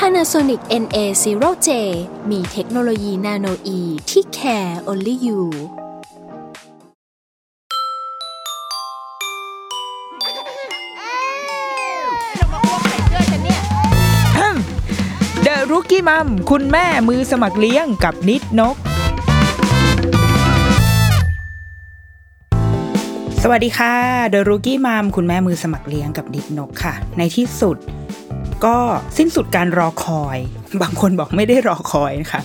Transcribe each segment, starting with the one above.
Panasonic NA0J มีเทคโนโลยีนาโนอีที่ care only you เดอะรุกี้มัมคุณแม่มือสมัครเลี้ยงกับนิดนก สวัสดีค่ะThe Rookie Mom คุณแม่มือสมัครเลี้ยงกับนิดนกค่ะ ในที่สุด ก็สิ้นสุดการรอคอย บางคนบอกไม่ได้รอคอยนะคะ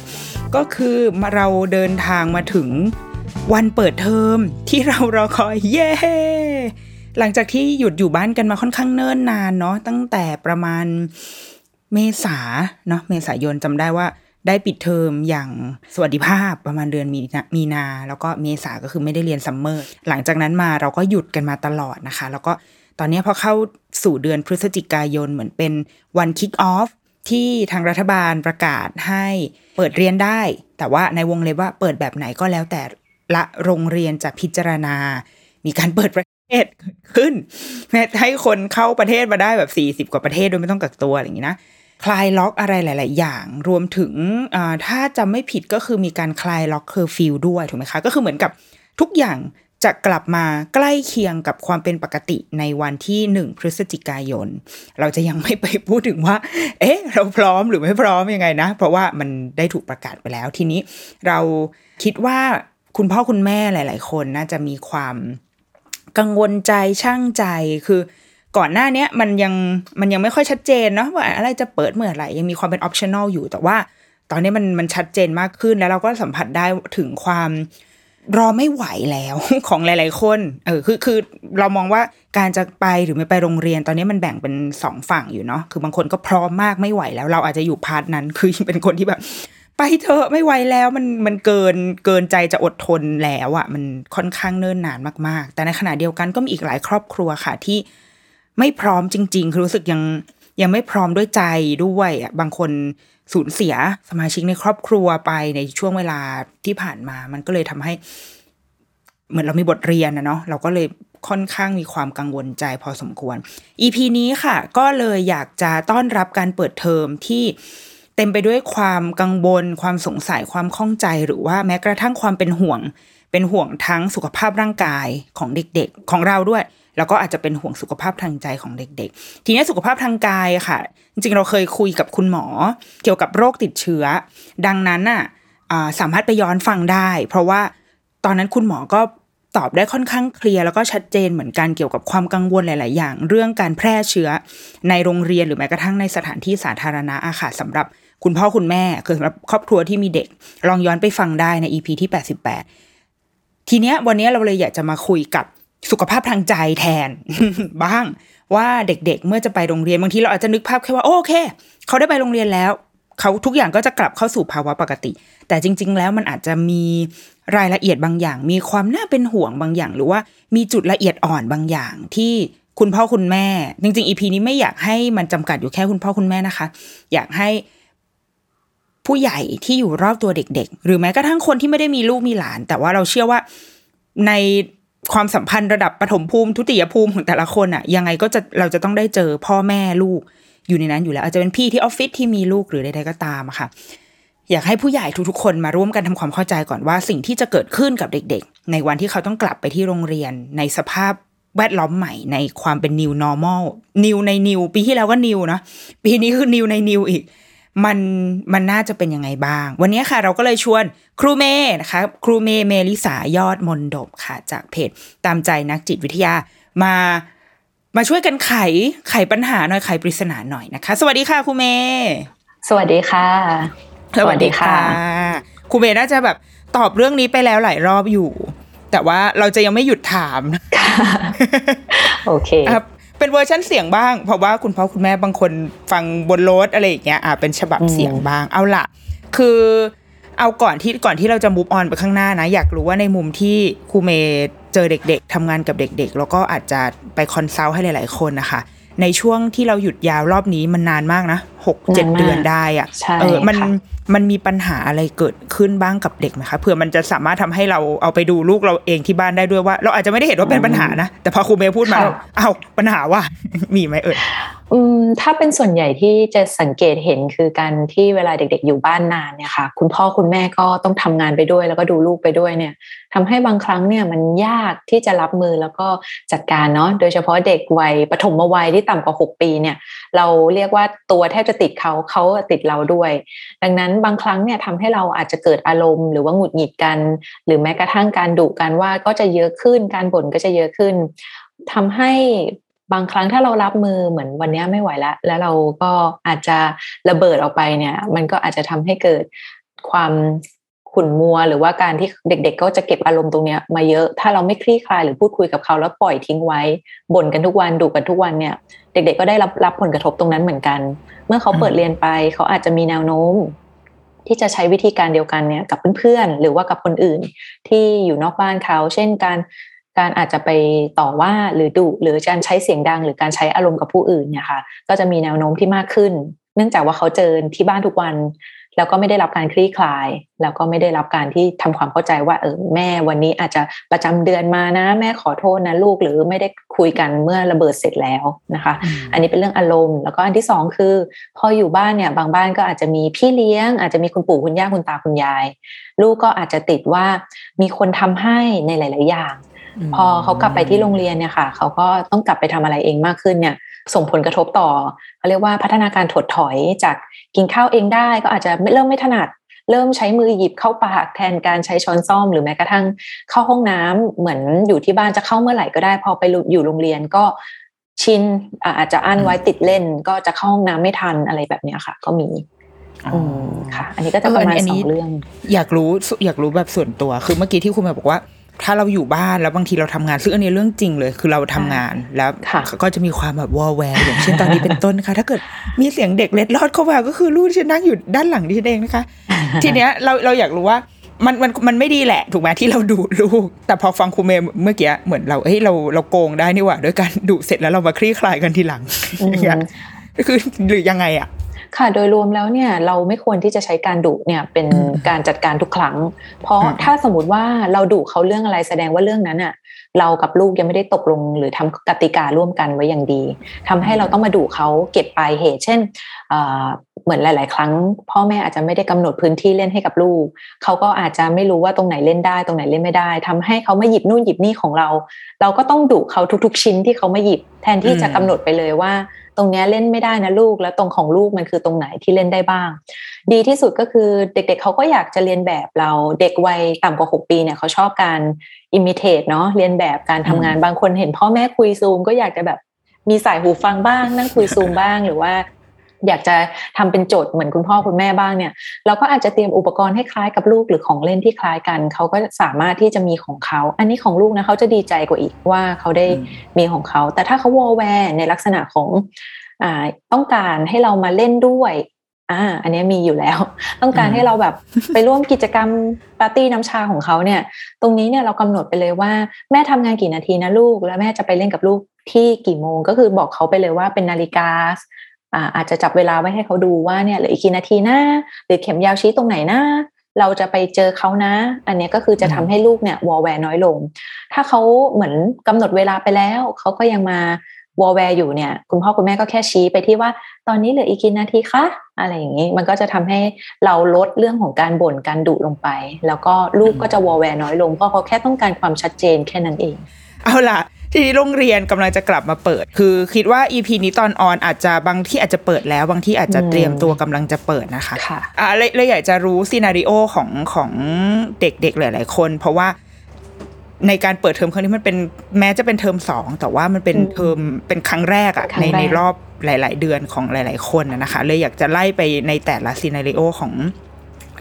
ก็คือมาเราเดินทางมาถึงวันเปิดเทอมที่เรารอคอยเย้หลังจากที่หยุดอยู่บ้านกันมาค่อนข้างเนิ่นนานเนาะตั้งแต่ประมาณเมษาเนาะเมษายนจำได้ว่าได้ปิดเทอมอย่างสวัสดิภาพประมาณเดือนมีนามีนา แล้วก็เมษาก็คือไม่ได้เรียน summer หลังจากนั้นมาเราก็หยุดกันมาตลอดนะคะ แล้วก็ ตอนนี้พอเข้าสู่เดือนพฤศจิกายนเหมือนเป็นวัน kick off ที่ทางรัฐบาลประกาศให้เปิดเรียนได้ แต่ว่าในวงเล็บว่าเปิดแบบไหนก็แล้วแต่ละโรงเรียนจะพิจารณา มีการเปิดประเทศขึ้นแม้ให้คนเข้าประเทศมาได้แบบสี่สิบกว่าประเทศโดยไม่ต้องกักตัวอะไรอย่างนี้นะคลายล็อกอะไรหลาย ๆ อย่าง รวมถึงถ้าจำไม่ผิดก็คือมีการคลายล็อกเคอร์ฟิวด้วยถูกไหมคะ ก็คือเหมือนกับทุกอย่าง จะกลับมาใกล้เคียงกับความเป็นปกติในวันที่หนึ่งพฤศจิกายน เราจะยังไม่ไปพูดถึงว่า เอ๊ะ เราพร้อมหรือไม่พร้อมยังไงนะ เพราะว่ามันได้ถูกประกาศไปแล้วทีนี้ เราคิดว่าคุณพ่อคุณแม่หลาย ๆ คนน่าจะมีความกังวลใจชั่งใจคือก่อนหน้านี้มันยังมันยังไม่ค่อยชัดเจนเนาะว่าอะไรจะเปิดเมื่อไหร่ยังมีความเป็น optional อยู่แต่ว่า ตอนนี้มันมันชัดเจนมากขึ้นแล้วเราก็สัมผัสได้ถึงความ รอไม่ไหวแล้วของหลาย ๆ คน เออคือคือเรามองว่าการจะไปหรือไม่ไปโรงเรียนตอนนี้มันแบ่งเป็นสองฝั่งอยู่เนาะคือบางคนก็พร้อมมากไม่ไหวแล้ว เราอาจจะอยู่พาร์ทนั้น คือเป็นคนที่แบบ ไปเถอะไม่ไหวแล้วมันมันเกินเกินใจจะอดทนแล้วอะ่ะ มันค่อนข้างเนิ่นนานมาก ๆ แต่ในขณะเดียวกันก็มีอีกหลายครอบครัวค่ะที่ไม่พร้อมจริง ๆ คือรู้สึกยัง ยังไม่พร้อมด้วยใจด้วยอะบางคนสูญเสียสมาชิกในครอบครัวไปในช่วงเวลาที่ผ่านมา มันก็เลยทำให้ เหมือนเรามีบทเรียนนะเนาะเราก็เลยค่อนข้างมีความกังวลใจพอสมควร EP นี้ค่ะ ก็เลยอยากจะต้อนรับการเปิดเทอมที่เต็มไปด้วยความกังวล ความสงสัยความข้องใจหรือว่าแม้กระทั่งความเป็นห่วง เป็นห่วงทั้งสุขภาพร่างกายของเด็กๆ ของเราด้วย แล้วก็อาจจะเป็นห่วงสุขภาพทางใจของเด็ก ๆ ทีนี้สุขภาพทางกายค่ะ จริงๆเราเคยคุยกับคุณหมอ เกี่ยวกับโรคติดเชื้อ ดังนั้นน่ะสามารถไปย้อนฟังได้ เพราะว่าตอนนั้นคุณหมอก็ตอบได้ค่อนข้างเคลียร์แล้วก็ชัดเจนเหมือนกันเกี่ยวกับความกังวลหลาย ๆ อย่าง เรื่องการแพร่เชื้อในโรงเรียนหรือแม้กระทั่งในสถานที่สาธารณะอาค่ะสำหรับคุณพ่อคุณแม่คือสำหรับครอบครัวที่มีเด็ก ลองย้อนไปฟังได้ใน EP ที่ 88 ทีเนี้ยวันนี้เราเลยอยากจะมาคุยกับ สุขภาพทางใจแทน บ้างว่าเด็กๆ เมื่อจะไปโรงเรียนบางทีเราอาจจะนึกภาพแค่ว่าโอเค เขาได้ไปโรงเรียนแล้ว เขาทุกอย่างก็จะกลับเข้าสู่ภาวะปกติ แต่จริง ๆ แล้วมันอาจจะมีรายละเอียดบางอย่าง มีความน่าเป็นห่วงบางอย่าง หรือว่ามีจุดละเอียดอ่อนบางอย่างที่คุณพ่อคุณแม่ จริงๆอีพีนี้ไม่อยากให้มันจำกัดอยู่แค่คุณพ่อคุณแม่นะคะ อยากให้ผู้ใหญ่ที่อยู่รอบตัวเด็ก ๆ หรือแม้กระทั่งคนที่ไม่ได้มีลูกมีหลาน แต่ว่าเราเชื่อว่าใน ความสัมพันธ์ระดับปฐมภูมิทุติยภูมิของแต่ละคนอะยังไงก็จะเราจะต้องได้เจอพ่อแม่ลูกอยู่ในนั้นอยู่แล้วอาจจะเป็นพี่ที่ออฟฟิศที่มีลูกหรือใดๆก็ตามค่ะ อยากให้ผู้ใหญ่ทุกๆคนมาร่วมกันทำความเข้าใจก่อนว่าสิ่งที่จะเกิดขึ้นกับเด็ก ๆ ในวันที่เขาต้องกลับไปที่โรงเรียนในสภาพแวดล้อมใหม่ในความเป็น new normal new ใน new ปีที่แล้วก็ new นะปีนี้คือ new ใน new อีก มันมันน่าจะเป็นยังไงบ้าง วันนี้ค่ะ เราก็เลยชวนครูเมย์นะคะ ครูเมย์เมลิสายอดมนดบค่ะ จากเพจตามใจนักจิตวิทยามามาช่วยกันไขไขปัญหาหน่อยไขปริศนาหน่อยนะคะ สวัสดีค่ะครูเมย์สวัสดีค่ะ สวัสดีค่ะครูเมย์น่าจะแบบตอบเรื่องนี้ไปแล้วหลายรอบอยู่ แต่ว่าเราจะยังไม่หยุดถามโอเคครับ เป็นเวอร์ชันเสียงบ้าง เพราะว่าคุณพ่อคุณแม่บางคนฟังบนรถอะไรอย่างเงี้ยอ่าเป็นฉบับเสียงบ้าง เอาละคือเอาก่อนที่ก่อนที่เราจะ move on ไปข้างหน้านะ อยากรู้ว่าในมุมที่ครูเมย์เจอเด็ก ๆทำงานกับเด็ก ๆ แล้วก็อาจจะไป consult ให้หลาย ๆ คนนะคะ ในช่วงที่เราหยุดยาวรอบนี้มันนานมากนะหกเจ็ดนานมากเดือนได้อะใช่เออมันค่ะมันมีปัญหาอะไรเกิดขึ้นบ้างกับเด็กไหมคะเผื่อมันจะสามารถทำให้เราเอาไปดูลูกเราเองที่บ้านได้ด้วยว่า เราอาจจะไม่ได้เห็นว่าเป็นปัญหานะ แต่พอครูเมย์พูดมาแล้วอ้าวปัญหาว่ามีไหมเอ่ย อืมถ้าเป็นส่วนใหญ่ที่จะสังเกตเห็นคือการที่เวลาเด็ก ๆ อยู่บ้านนานเนี่ยค่ะ คุณพ่อคุณแม่ก็ต้องทำงานไปด้วย แล้วก็ดูลูกไปด้วยเนี่ยทำให้บางครั้งเนี่ยมันยากที่จะรับมือแล้วก็จัดการเนาะโดยเฉพาะเด็กวัยปฐมวัยที่ต่ำกว่า 6 ปีเนี่ย เราเรียกว่าตัวแทบจะติดเขาเขาติดเราด้วย ดังนั้นบางครั้งเนี่ยทำให้เราอาจจะเกิดอารมณ์หรือว่าหงุดหงิดกัน หรือแม้กระทั่งการดุกันว่าก็จะเยอะขึ้นการบ่นก็จะเยอะขึ้นทำให้ บางครั้งถ้าเรารับมือเหมือนวันนี้ไม่ไหวแล้ว แล้วเราก็อาจจะระเบิดออกไปเนี่ย มันก็อาจจะทำให้เกิดความขุ่นมัว หรือว่าการที่เด็ก ๆ ก็จะเก็บอารมณ์ตรงเนี้ยมาเยอะ ถ้าเราไม่คลี่คลายหรือพูดคุยกับเขาแล้วปล่อยทิ้งไว้บ่นกันทุกวันดุกันทุกวันเนี่ย เด็ก ๆ ก็ได้รับรับผลกระทบตรงนั้นเหมือนกัน เมื่อเขาเปิดเรียนไป เขาอาจจะมีแนวโน้ม ที่จะใช้วิธีการเดียวกันเนี่ยกับเพื่อนๆหรือว่ากับคนอื่น ที่อยู่นอกบ้านเขา เช่นการ การอาจจะไปต่อว่าหรือดุหรือการใช้เสียงดัง หรือการใช้อารมณ์กับผู้อื่นเนี่ยค่ะ ก็จะมีแนวโน้มที่มากขึ้น เนื่องจากว่าเขาเจอที่บ้านทุกวัน แล้วก็ไม่ได้รับการคลี่คลาย แล้วก็ไม่ได้รับการที่ทำความเข้าใจว่าเออแม่วันนี้อาจจะประจำเดือนมานะ แม่ขอโทษนะลูกหรือไม่ได้คุยกันเมื่อระเบิดเสร็จแล้วนะคะ อันนี้เป็นเรื่องอารมณ์ แล้วก็อันที่สองคือ พออยู่บ้านเนี่ย บางบ้านก็อาจจะมีพี่เลี้ยง อาจจะมีคุณปู่คุณย่าคุณตาคุณยาย ลูกก็อาจจะติดว่ามีคนทำให้ในหลาย ๆ อย่าง พอเขากลับไปที่โรงเรียนเนี่ยค่ะเขาก็ต้องกลับไปทำอะไรเองมากขึ้นเนี่ย ส่งผลกระทบต่อเขาเรียกว่าพัฒนาการถดถอยจากกินข้าวเองได้ ก็อาจจะเริ่มไม่ถนัดเริ่มใช้มือหยิบเข้าปากแทนการใช้ช้อนซ่อม หรือแม้กระทั่งเข้าห้องน้ำเหมือนอยู่ที่บ้านจะเข้าเมื่อไหร่ก็ได้ พอไปอยู่โรงเรียนก็ชินอ่าอาจจะอั้นไว้ติดเล่น ก็จะเข้าห้องน้ำไม่ทันอะไรแบบเนี้ยค่ะ ก็มีอืมค่ะ อันนี้ก็จะประมาณเอออันสนี้องเรื่อง อยากรู้อยากรู้แบบส่วนตัวคือเมื่อกี้ที่คุณแม่บอกว่า ถ้าเราอยู่บ้านแล้วบางทีเราทำงานซึ่งอันนี้เรื่องจริงเลย คือเราทำงานแล้วค่ะก็จะมีความแบบวอลแวร์อย่างเช่นตอนนี้เป็นต้นค่ะ ถ้าเกิดมีเสียงเด็กเล็ดลอดเข้ามาก็คือลูกที่ฉันนั่งอยู่ด้านหลังที่ฉันเองนะคะ ทีเนี้ยเราเราอยากรู้ว่ามันมันมันไม่ดีแหละ ถูกไหมที่เราดูลูก แต่พอฟังครูเมย์เมื่อกี้เหมือนเราเฮ้ยเราเราโกงได้นี่หว่าด้วยการดุเสร็จแล้วเรามาคลี่คลายกันทีหลังอืมอย่างเงี้ยคือหรือยังไงอะ ค่ะโดยรวมแล้วเนี่ยเราไม่ควรที่จะใช้การดุเนี่ยเป็นอืมการจัดการทุกครั้ง เพราะอืมถ้าสมมติว่าเราดุเขาเรื่องอะไรแสดงว่าเรื่องนั้นอะเรากับลูกยังไม่ได้ตกลง หรือทำกติการ่วมกันไว้อย่างดีทำให้เราต้องมาดุเขาเก็บปลายเหตุ เช่นเอ่อเหมือนหลาย ๆ ครั้ง พ่อแม่อาจจะไม่ได้กำหนดพื้นที่เล่นให้กับลูก เขาก็อาจจะไม่รู้ว่าตรงไหนเล่นได้ ตรงไหนเล่นไม่ได้ทำให้เขามาหยิบนู่นหยิบนี่ของเรา เราก็ต้องดุเขาทุก ๆ ชิ้นที่เขามาหยิบ แทนที่จะกำหนดไปเลยว่าต รงเนี้ยเล่นไม่ได้นะลูก แล้วตรงของลูกมันคือตรงไหนที่เล่นได้บ้าง ดีที่สุดก็คือเด็ก ๆเขาก็อยากจะเรียนแบบเราเด็กวัยต่ำกว่า 6 ปีเนี่ยเขาชอบการอิมิเทตเนาะเรียนแบบการทำงานบางคนเห็นพ่อแม่คุยซูมก็อยากจะแบบมีสายหูฟังบ้าง นั่งคุยซูมบ้างหรือว่า อยากจะทำเป็นโจทย์เหมือนคุณพ่อคุณแม่บ้างเนี่ยเราก็อาจจะเตรียมอุปกรณ์ให้คล้ายกับลูกหรือของเล่นที่คล้ายกัน เขาก็สามารถที่จะมีของเขา อันนี้ของลูกนะเขาจะดีใจกว่าอีกว่าเขาได้มีของเขา แต่ถ้าเขาวอลแวร์ในลักษณะของอต้องการให้เรามาเล่นด้วยอ่าอันนี้มีอยู่แล้ว ต้องการให้เราแบบไปร่วมกิจกรรมปาร์ตี้น้ำชาของเขาเนี่ย ตรงนี้เนี่ยเรากำหนดไปเลยว่า แม่ทำงานกี่นาทีนะลูก แล้วแม่จะไปเล่นกับลูกที่กี่โมง ก็คือบอกเขาไปเลยว่าเป็นนาฬิกา อ่าอาจจะจับเวลาไว้ให้เขาดูว่าเนี่ยเหลืออีกกี่นาทีนะหรือเข็มยาวชี้ตรงไหนนะเราจะไปเจอเขานะ อันนี้ก็คือจะทำให้ลูกเนี่ยวอลแวร์น้อยลง ถ้าเขาเหมือนกำหนดเวลาไปแล้ว เขาก็ยังมาวอลแวร์อยู่เนี่ย คุณพ่อคุณแม่ก็แค่ชี้ไปที่ว่า ตอนนี้เหลืออีกกี่นาทีคะอะไรอย่างนี้ มันก็จะทำให้เราลดเรื่องของการบ่นการดุลงไป แล้วก็ลูกก็จะวอลแวร์น้อยลงเพราะเขาแค่ต้องการความชัดเจนแค่นั้นเอง เอาล่ะ ทีนี้โรงเรียนกำลังจะกลับมาเปิด คือคิดว่า EP นี้ตอน on อาจจะบางที่อาจจะเปิดแล้ว บางที่อาจจะอืมเตรียมตัวกำลังจะเปิดนะคะค่ะอ่าเลยเลยอยากจะรู้ scenario ของของเด็กๆหลายๆคน เพราะว่าในการเปิดเทอมครั้งนี้มันเป็นแม้จะเป็นเทอมสองแต่ว่ามันเป็นอืมเทอมเป็นครั้งแรกอะครั้งในแรกในรอบหลาย ๆ เดือนของหลาย ๆ คนนะนะคะ เลยอยากจะไล่ไปในแต่ละ scenario ของ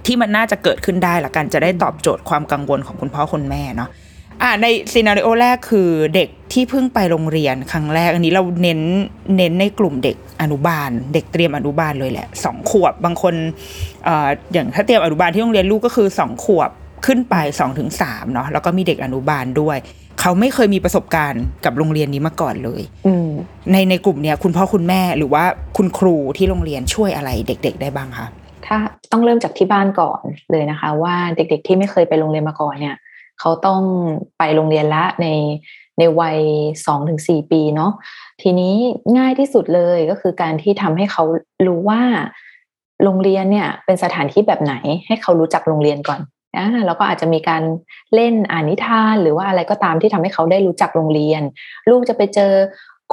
ที่มันน่าจะเกิดขึ้นได้ละกันจะได้ตอบโจทย์ความกังวลของคุณพ่อคุณแม่เนาะ อ่าใน scenario แรกคือเด็กที่เพิ่งไปโรงเรียนครั้งแรก อันนี้เราเน้นเน้นในกลุ่มเด็กอนุบาล เด็กเตรียมอนุบาลเลยแหละสองขวบบางคนเอ่ออย่างถ้าเตรียมอนุบาลที่โรงเรียนลูกก็คือสองขวบขึ้นไปสองถึงสามเนาะแล้วก็มีเด็กอนุบาลด้วย เขาไม่เคยมีประสบการณ์กับโรงเรียนนี้มาก่อนเลยอืมในในกลุ่มเนี้ยคุณพ่อคุณแม่หรือว่าคุณครูที่โรงเรียนช่วยอะไรเด็ก ๆ ได้บ้างคะถ้าต้องเริ่มจากที่บ้านก่อนเลยนะคะ ว่าเด็กๆที่ไม่เคยไปโรงเรียนมาก่อนเนี่ย เขาต้องไปโรงเรียนละในในวัยสองถึงสี่ปีเนาะทีนี้ง่ายที่สุดเลยก็คือการที่ทำให้เขารู้ว่าโรงเรียนเนี่ยเป็นสถานที่แบบไหนให้เขารู้จักโรงเรียนก่อนนะแล้วก็อาจจะมีการเล่นอ่านนิทานหรือว่าอะไรก็ตามที่ทำให้เขาได้รู้จักโรงเรียน ลูกจะไปเจอ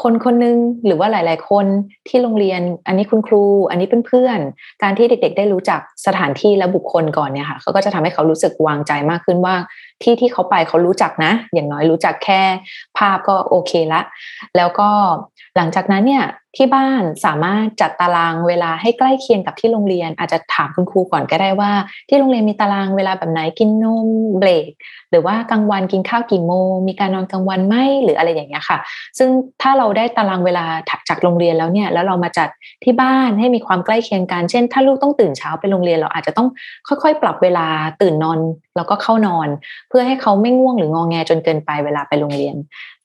คนคนหนึงหรือว่าหลาย ๆ คนที่โรงเรียน อันนี้คุณครู อันนี้เพื่อนๆการที่เด็ก ๆ ได้รู้จักสถานที่และบุคคลก่อนเนี่ยค่ะเขาก็จะทำให้เขารู้สึกวางใจมากขึ้นว่า ที่ที่เขาไปเขารู้จักนะ อย่างน้อยรู้จักแค่ภาพก็โอเคละ แล้วก็หลังจากนั้นเนี่ย ที่บ้านสามารถจัดตารางเวลาให้ใกล้เคียงกับที่โรงเรียน อาจจะถามคุณครูก่อนก็ได้ว่า ที่โรงเรียนมีตารางเวลาแบบไหนกินนมเบรกหรือว่ากลางวันกินข้าวกี่โมงมีการนอนกลางวันไหมหรืออะไรอย่างเงี้ยค่ะ ซึ่งถ้าเราได้ตารางเวลาจากโรงเรียนแล้วเนี่ยแล้วเรามาจัดที่บ้านให้มีความใกล้เคียงกัน เช่น ถ้าลูกต้องตื่นเช้าไปโรงเรียนเราอาจจะต้องค่อยๆ ปรับเวลาตื่นนอนแล้วก็เข้านอน เพื่อให้เขาไม่ง่วงหรืององแงจนเกินไปเวลาไปโรงเรียน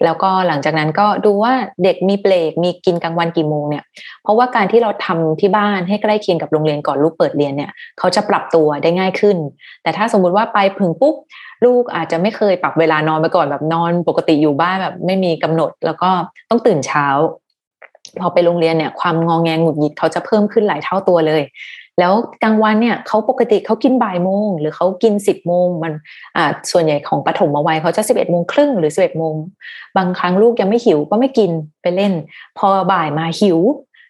แล้วก็หลังจากนั้นก็ดูว่าเด็กมีเบรกมีกินกลางวันกี่โมงเนี่ยเพราะว่าการที่เราทำที่บ้านให้ใกล้เคียงกับโรงเรียนก่อนลูกเปิดเรียนเนี่ยเขาจะปรับตัวได้ง่ายขึ้น แต่ถ้าสมมุติว่าไปพึงปุ๊บลูกอาจจะไม่เคยปรับเวลานอนมาก่อนแบบนอนปกติอยู่บ้านแบบไม่มีกำหนด แล้วก็ต้องตื่นเช้า พอไปโรงเรียนเนี่ยความงองแงหงุดหงิดเขาจะเพิ่มขึ้นหลายเท่าตัวเลย แล้วกลางวันเนี่ยเขาปกติเขากินบ่ายโมง หรือเขากินสิบโมงมันอ่าส่วนใหญ่ของปฐมวัยเขาจะสิบเอ็ดโมงครึ่งหรือสิบเอ็ดโมงบางครั้งลูกยังไม่หิวก็ไม่กินไปเล่น พอบ่ายมาหิว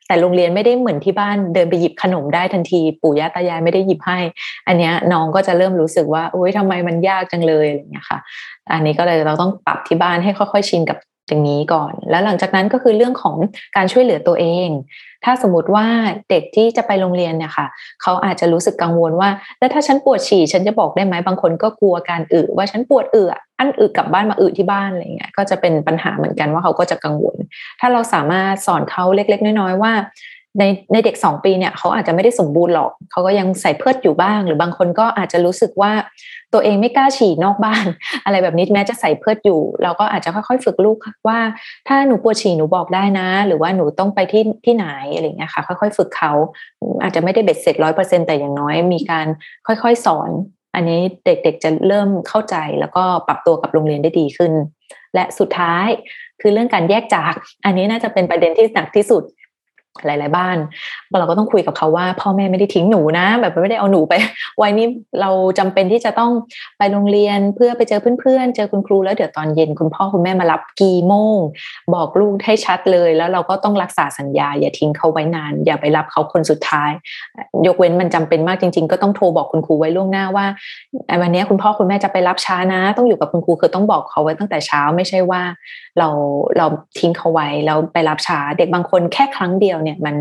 แต่โรงเรียนไม่ได้เหมือนที่บ้านเดินไปหยิบขนมได้ทันที ปู่ย่าตายายไม่ได้หยิบให้ อันเนี้ยน้องก็จะเริ่มรู้สึกว่าโอ๊ยทำไมมันยากจังเลยอะไรอย่างเงี้ยค่ะ อันนี้ก็เลยเราต้องปรับที่บ้านให้ค่อยๆชินกับอย่างนี้ก่อน แล้วหลังจากนั้นก็คือเรื่องของการช่วยเหลือตัวเอง ถ้าสมมติว่าเด็กที่จะไปโรงเรียนเนี่ยค่ะเขาอาจจะรู้สึกกังวลว่า แล้วถ้าฉันปวดฉี่ฉันจะบอกได้ไหมบางคนก็กลัวการอึว่าฉันปวดอึอะอันอึกลับบ้านมาอึที่บ้านอะไรเงี้ยก็จะเป็นปัญหาเหมือนกันว่าเขาก็จะกังวล ถ้าเราสามารถสอนเขาเล็ก ๆ น้อยๆว่า ในในเด็กสองปีเนี่ยเขาอาจจะไม่ได้สมบูรณ์หรอกเขาก็ยังใส่เพื่ออยู่บ้าง หรือบางคนก็อาจจะรู้สึกว่าตัวเองไม่กล้าฉี่นอกบ้าน อะไรแบบนี้แม้จะใส่เพื่ออยู่ เราก็อาจจะค่อยๆฝึกลูกว่า ถ้าหนูปวดฉี่หนูบอกได้นะ หรือว่าหนูต้องไปที่ที่ไหนอะไรเงี้ยค่ะ ค่อยๆ ฝึกเขาอาจจะไม่ได้เบ็ดเสร็จร้อยเปอร์เซ็นแต่อย่างน้อย มีการค่อยๆสอน อันนี้เด็กๆจะเริ่มเข้าใจแล้วก็ปรับตัวกับโรงเรียนได้ดีขึ้น และสุดท้ายคือเรื่องการแยกจาก อันนี้น่าจะเป็นประเด็นที่หนักที่สุด หลาย ๆ บ้านเราก็ต้องคุยกับเขาว่า พ่อแม่ไม่ได้ทิ้งหนูนะ แบบไม่ได้เอาหนูไป วัยนี้เราจำเป็นที่จะต้องไปโรงเรียนเพื่อไปเจอเพื่อน ๆ เจอคุณครูแล้วเดี๋ยวตอนเย็นคุณพ่อคุณแม่มารับกี่โมง บอกลูกให้ชัดเลย แล้วเราก็ต้องรักษาสัญญา อย่าทิ้งเขาไว้นาน อย่าไปรับเขาคนสุดท้าย ยกเว้นมันจำเป็นมากจริง ๆ ก็ต้องโทรบอกคุณครูไว้ล่วงหน้าว่าวันนี้คุณพ่อคุณแม่จะไปรับช้านะ ต้องอยู่กับคุณครูคือต้องบอกเขาไว้ตั้งแต่เช้าไม่ใช่ว่า เราเราทิ้งเขาไว้แล้วไปรับช้าเด็กบางคนแค่ครั้งเดียวเนี่ยมัน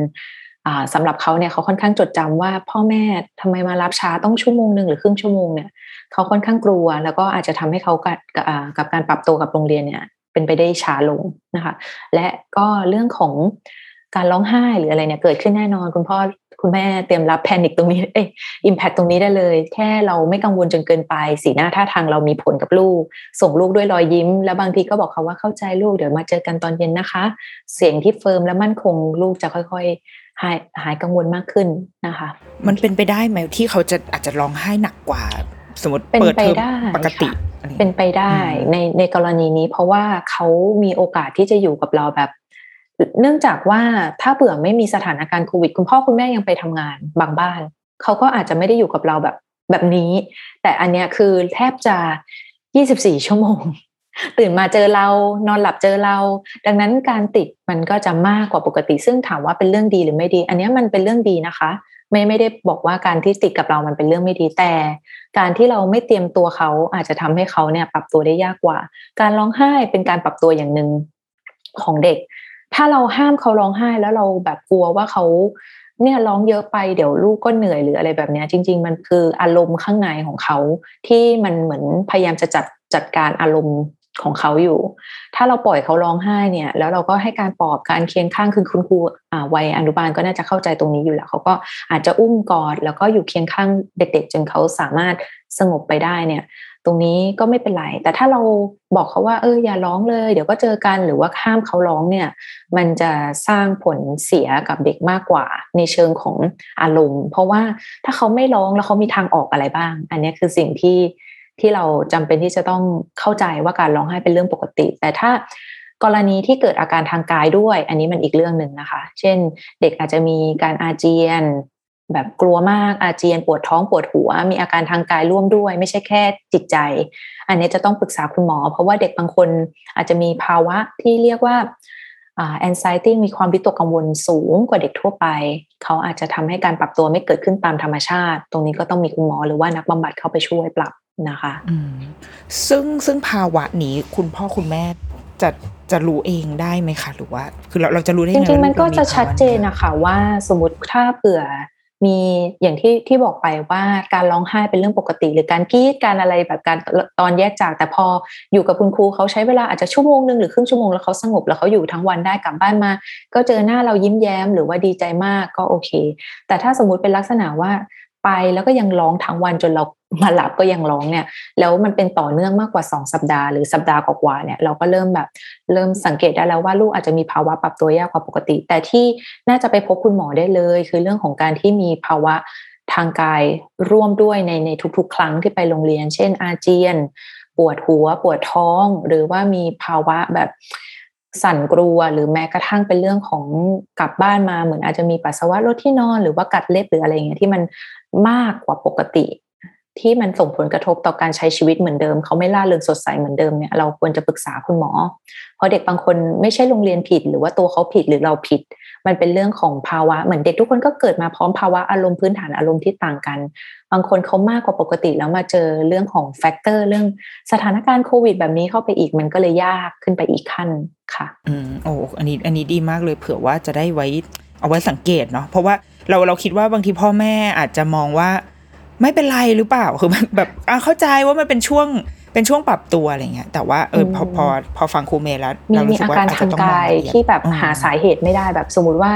สำหรับเขาเนี่ยเขาค่อนข้างจดจำว่าพ่อแม่ทำไมมารับช้าตั้งชั่วโมงหนึ่งหรือครึ่งชั่วโมงเนี่ยเขาค่อนข้างกลัว แล้วก็อาจจะทำให้เขากับกับการปรับตัวกับโรงเรียนเนี่ยเป็นไปได้ช้าลงนะคะ และก็เรื่องของการร้องไห้หรืออะไรเนี่ยเกิดขึ้นแน่นอน คุณพ่อ คุณแม่เตรียมรับ panic ตรงนี้เอ้ impact ตรงนี้ได้เลย แค่เราไม่กังวลจนเกินไป สีหน้าท่าทางเรามีผลกับลูก ส่งลูกด้วยรอยยิ้ม แล้วบางทีก็บอกเขาว่าเข้าใจลูกเดี๋ยวมาเจอกันตอนเย็นนะคะ เสียงที่ firm และมั่นคงลูกจะค่อยๆ หายหายกังวลมากขึ้นนะคะ มันเป็นไปได้ไหมที่เขาจะอาจจะร้องไห้หนักกว่า สมมติเป็นเปิดไปเทอมได้ปกติค่ะเป็นไปได้ในในกรณีนี้เพราะว่าเขามีโอกาสที่จะอยู่กับเราแบบ เนื่องจากว่าถ้าเผื่อไม่มีสถานการณ์โควิด คุณพ่อคุณแม่ยังไปทำงานบางบ้าน เขาก็อาจจะไม่ได้อยู่กับเราแบบแบบนี้ แต่อันเนี้ยคือแทบจะ 24 ชั่วโมง ตื่นมาเจอเรานอนหลับเจอเรา ดังนั้นการติดมันก็จะมากกว่าปกติ ซึ่งถามว่าเป็นเรื่องดีหรือไม่ดี อันนี้มันเป็นเรื่องดีนะคะ ไม่ไม่ได้บอกว่าการที่ติดกับเรามันเป็นเรื่องไม่ดีแต่ การที่เราไม่เตรียมตัวเขาอาจจะทำให้เขาเนี่ยปรับตัวได้ยากกว่า การร้องไห้เป็นการปรับตัวอย่างหนึ่งของเด็ก ถ้าเราห้ามเขาร้องไห้แล้วเราแบบกลัวว่าเขาเนี่ยร้องเยอะไปเดี๋ยวลูกก็เหนื่อยหรืออะไรแบบนี้จริง ๆ มันคืออารมณ์ข้างในของเขาที่มันเหมือนพยายามจะจัดจัดการอารมณ์ของเขาอยู่ ถ้าเราปล่อยเขาร้องไห้เนี่ย แล้วเราก็ให้การปลอบการเคียงข้างคือคุณครูวัยอนุบาลก็น่าจะเข้าใจตรงนี้อยู่แล้วเขาก็อาจจะอุ้มกอดแล้วก็อยู่เคียงข้างเด็ก ๆ จนเขาสามารถสงบไปได้เนี่ย ตรงนี้ก็ไม่เป็นไร แต่ถ้าเราบอกเขาว่าเอออย่าร้องเลย เดี๋ยวก็เจอกันหรือว่าห้ามเขาร้องเนี่ย มันจะสร้างผลเสียกับเด็กมากกว่า ในเชิงของอารมณ์ เพราะว่าถ้าเขาไม่ร้องแล้วเขามีทางออกอะไรบ้าง อันนี้คือสิ่งที่ที่เราจำเป็นที่จะต้องเข้าใจว่าการร้องไห้เป็นเรื่องปกติ แต่ถ้ากรณีที่เกิดอาการทางกายด้วย อันนี้มันอีกเรื่องหนึ่งนะคะ เช่น เด็กอาจจะมีการอาเจียน แบบกลัวมากอาเจียนปวดท้องปวดหัว มีอาการทางกายร่วมด้วย ไม่ใช่แค่จิตใจ อันนี้จะต้องปรึกษาคุณหมอ เพราะว่าเด็กบางคนอาจจะมีภาวะที่เรียกว่าแอนไซตี้มีความวิตกกังวลสูงกว่าเด็กทั่วไป เขาอาจจะทำให้การปรับตัวไม่เกิดขึ้นตามธรรมชาติ ตรงนี้ก็ต้องมีคุณหมอหรือว่านักบำบัดเข้าไปช่วยปรับนะคะซึ่งซึ่งภาวะนี้คุณพ่อคุณแม่จะจะรู้เองได้ไหมคะหรือว่า คือเราเราจะรู้ได้จริงๆมันก็จะชัดเจนนะคะว่าสมมติถ้าเผื่อ มีอย่างที่ที่บอกไปว่าการร้องไห้เป็นเรื่องปกติ หรือการกรีดการอะไรแบบการตอนแยกจาก แต่พออยู่กับคุณครูเขาใช้เวลาอาจจะชั่วโมงหนึ่งหรือครึ่งชั่วโมงแล้วเขาสงบแล้วเขาอยู่ทั้งวันได้กลับบ้านมา ก็เจอหน้าเรายิ้มแย้มหรือว่าดีใจมากก็โอเค แต่ถ้าสมมุติเป็นลักษณะว่า ไปแล้วก็ยังร้องทั้งวันจนเรามาหลับก็ยังร้องเนี่ย แล้วมันเป็นต่อเนื่องมากกว่า 2 สัปดาห์หรือสัปดาห์กว่าเนี่ยเราก็เริ่มแบบเริ่มสังเกตได้แล้วว่าลูกอาจจะมีภาวะปรับตัวยากกว่าปกติ แต่ที่น่าจะไปพบคุณหมอได้เลย คือเรื่องของการที่มีภาวะทางกายร่วมด้วยในในทุกๆ ครั้งที่ไปโรงเรียน เช่นอาเจียน ปวดหัวปวดท้อง หรือว่ามีภาวะแบบ สั่นกลัวหรือแม้กระทั่งเป็นเรื่องของกลับบ้านมาเหมือนอาจจะมีปัสสาวะรถที่นอนหรือว่ากัดเล็บหรืออะไรเงี้ยที่มันมากกว่าปกติ ที่มันส่งผลกระทบต่อการใช้ชีวิตเหมือนเดิม เขาไม่ล่าเริงสดใสเหมือนเดิมเนี่ยเราควรจะปรึกษาคุณหมอ เพราะเด็กบางคนไม่ใช่โรงเรียนผิด หรือว่าตัวเขาผิดหรือเราผิด มันเป็นเรื่องของภาวะเหมือนเด็กทุกคนก็เกิดมาพร้อมภาวะอารมณ์พื้นฐานอารมณ์ที่ต่างกัน บางคนเขามากกว่าปกติแล้วมาเจอเรื่องของแฟกเตอร์เรื่องสถานการณ์โควิด แบบนี้เข้าไปอีกมันก็เลยยากขึ้นไปอีกขั้นค่ะ อืมโอ้อันนี้อันนี้ดีมากเลยเผื่อว่าจะได้ไว้เอาไว้สังเกตเนาะเพราะว่าเราเราคิดว่าบางทีพ่อแม่อาจจะมองว่า ไม่เป็นไรหรือเปล่าคือแบบเข้าใจว่ามันเป็นช่วง เป็นช่วงปรับตัวอะไรเงี้ย แต่ว่าเออพอพอพอฟังครูเมย์แล้วเรารู้สึกว่าอาจจะต้องมองที่แบบหาสาเหตุไม่ได้แบบสมมติว่า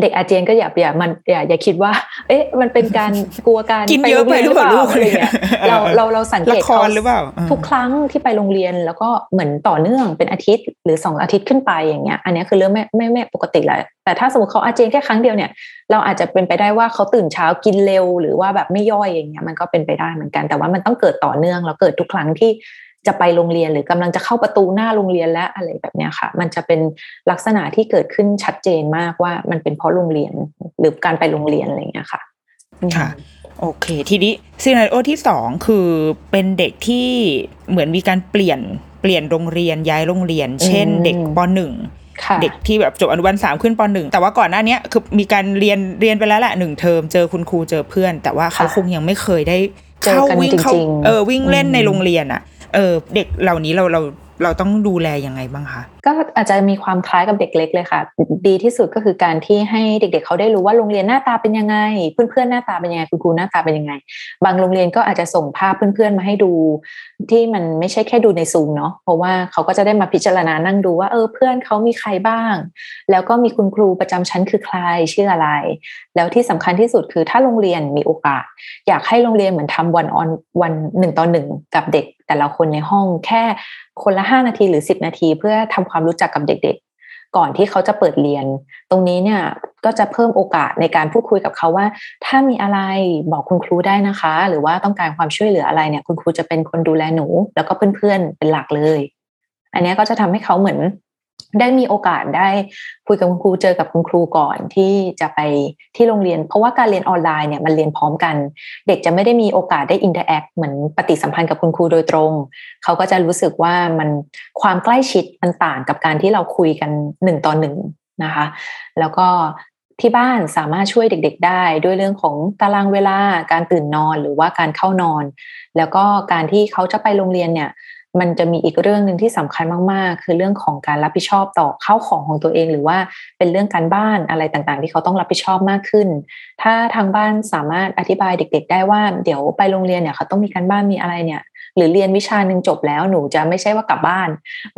เด็กอาเจียนก็อย่าอย่ามันอย่าอย่าคิดว่า เอ๊ะ มันเป็นการกลัวการกินเยอะไปหรือเปล่าอะไรเงี้ยเราเราเราสังเกตเขาหรือเปล่าทุกครั้งที่ไปโรงเรียนแล้วก็เหมือนต่อเนื่องเป็นอาทิตย์หรือสองอาทิตย์ขึ้นไปอย่างเงี้ย อันนี้คือเรื่องไม่ไม่ไม่ปกติแหละแต่ถ้าสมมติเขาอาเจียนแค่ครั้งเดียวเนี่ย เราอาจจะเป็นไปได้ว่าเขาตื่นเช้ากินเร็วหรือว่าแบบไม่ย่อยอย่างเงี้ยมันก็เป็นไปได้เหมือนกันแต่ว่ามันต้องเกิดต่อเนื่องแล้วเกิดทุกครั้งที่ จะไปโรงเรียนหรือกำลังจะเข้าประตูหน้าโรงเรียนแล้วอะไรแบบนี้ค่ะ มันจะเป็นลักษณะที่เกิดขึ้นชัดเจนมากว่ามันเป็นเพราะโรงเรียนหรือการไปโรงเรียนอะไรอย่างเงี้ยค่ะค่ะโอเค ทีนี้ซีนาริโอที่สองคือเป็นเด็กที่เหมือนมีการเปลี่ยนเปลี่ยนโรงเรียนย้ายโรงเรียน เช่น เด็กปหนึ่งเด็กที่แบบจบอนุบาลสามขึ้นปหนึ่งแต่ว่าก่อนหน้านี้คือมีการเรียนเรียนไปแล้วแหละหนึ่งเทอมเจอคุณครูเจอเพื่อน แต่ว่าเขาคงยังไม่เคยได้เข้าวิ่งเข้าเออวิ่งเล่นในโรงเรียนอะ เออเด็กเหล่านี้เราเราเราต้องดูแลยังไงบ้างคะก็อาจจะมีความคล้ายกับเด็กเล็กเลยค่ะ ดีที่สุดก็คือการที่ให้เด็ก ๆ เขาได้รู้ว่าโรงเรียนหน้าตาเป็นยังไง เพื่อนๆหน้าตาเป็นยังไงคุณครูหน้าตาเป็นยังไง บางโรงเรียนก็อาจจะส่งภาพเพื่อนๆมาให้ดู ที่มันไม่ใช่แค่ดูในซูมเนาะเพราะว่าเขาก็จะได้มาพิจารณานั่งดูว่าเออเพื่อนเขามีใครบ้าง แล้วก็มีคุณครูประจำชั้นคือใครชื่ออะไร แล้วที่สำคัญที่สุดคือถ้าโรงเรียนมีโอกาส อยากให้โรงเรียนเหมือนทำวันออนวันหนึ่งต่อหนึ่งกับเด็ก แต่ละคนในห้องแค่คนละห้านาทีหรือสิบนาที เพื่อทำความรู้จักกับเด็ก ๆ ก่อนที่เขาจะเปิดเรียน ตรงนี้เนี่ยก็จะเพิ่มโอกาสในการพูดคุยกับเขาว่า ถ้ามีอะไรบอกคุณครูได้นะคะ หรือว่าต้องการความช่วยเหลืออะไรเนี่ย คุณครูจะเป็นคนดูแลหนู แล้วก็เพื่อนๆเป็นหลักเลย อันนี้ก็จะทำให้เขาเหมือน ได้มีโอกาสได้คุยกับคุณครูเจอกับคุณครูก่อนที่จะไปที่โรงเรียน เพราะว่าการเรียนออนไลน์เนี่ยมันเรียนพร้อมกัน เด็กจะไม่ได้มีโอกาสได้ interact เหมือนปฏิสัมพันธ์กับคุณครูโดยตรง เขาก็จะรู้สึกว่ามันความใกล้ชิดมันต่างกับการที่เราคุยกันหนึ่งต่อหนึ่งนะคะ แล้วก็ที่บ้านสามารถช่วยเด็ก ๆ ได้ด้วยเรื่องของตารางเวลาการตื่นนอนหรือว่าการเข้านอน แล้วก็การที่เขาจะไปโรงเรียนเนี่ย มันจะมีอีกเรื่องหนึ่งที่สำคัญมากๆ คือเรื่องของการรับผิดชอบต่อข้าวของของตัวเอง หรือว่าเป็นเรื่องการบ้านอะไรต่างๆ ที่เขาต้องรับผิดชอบมากขึ้น ถ้าทางบ้านสามารถอธิบายเด็ก ๆ ได้ว่าเดี๋ยวไปโรงเรียนเนี่ยเขาต้องมีการบ้านมีอะไรเนี่ยหรือเรียนวิชาหนึ่งจบแล้วหนูจะไม่ใช่ว่ากลับบ้าน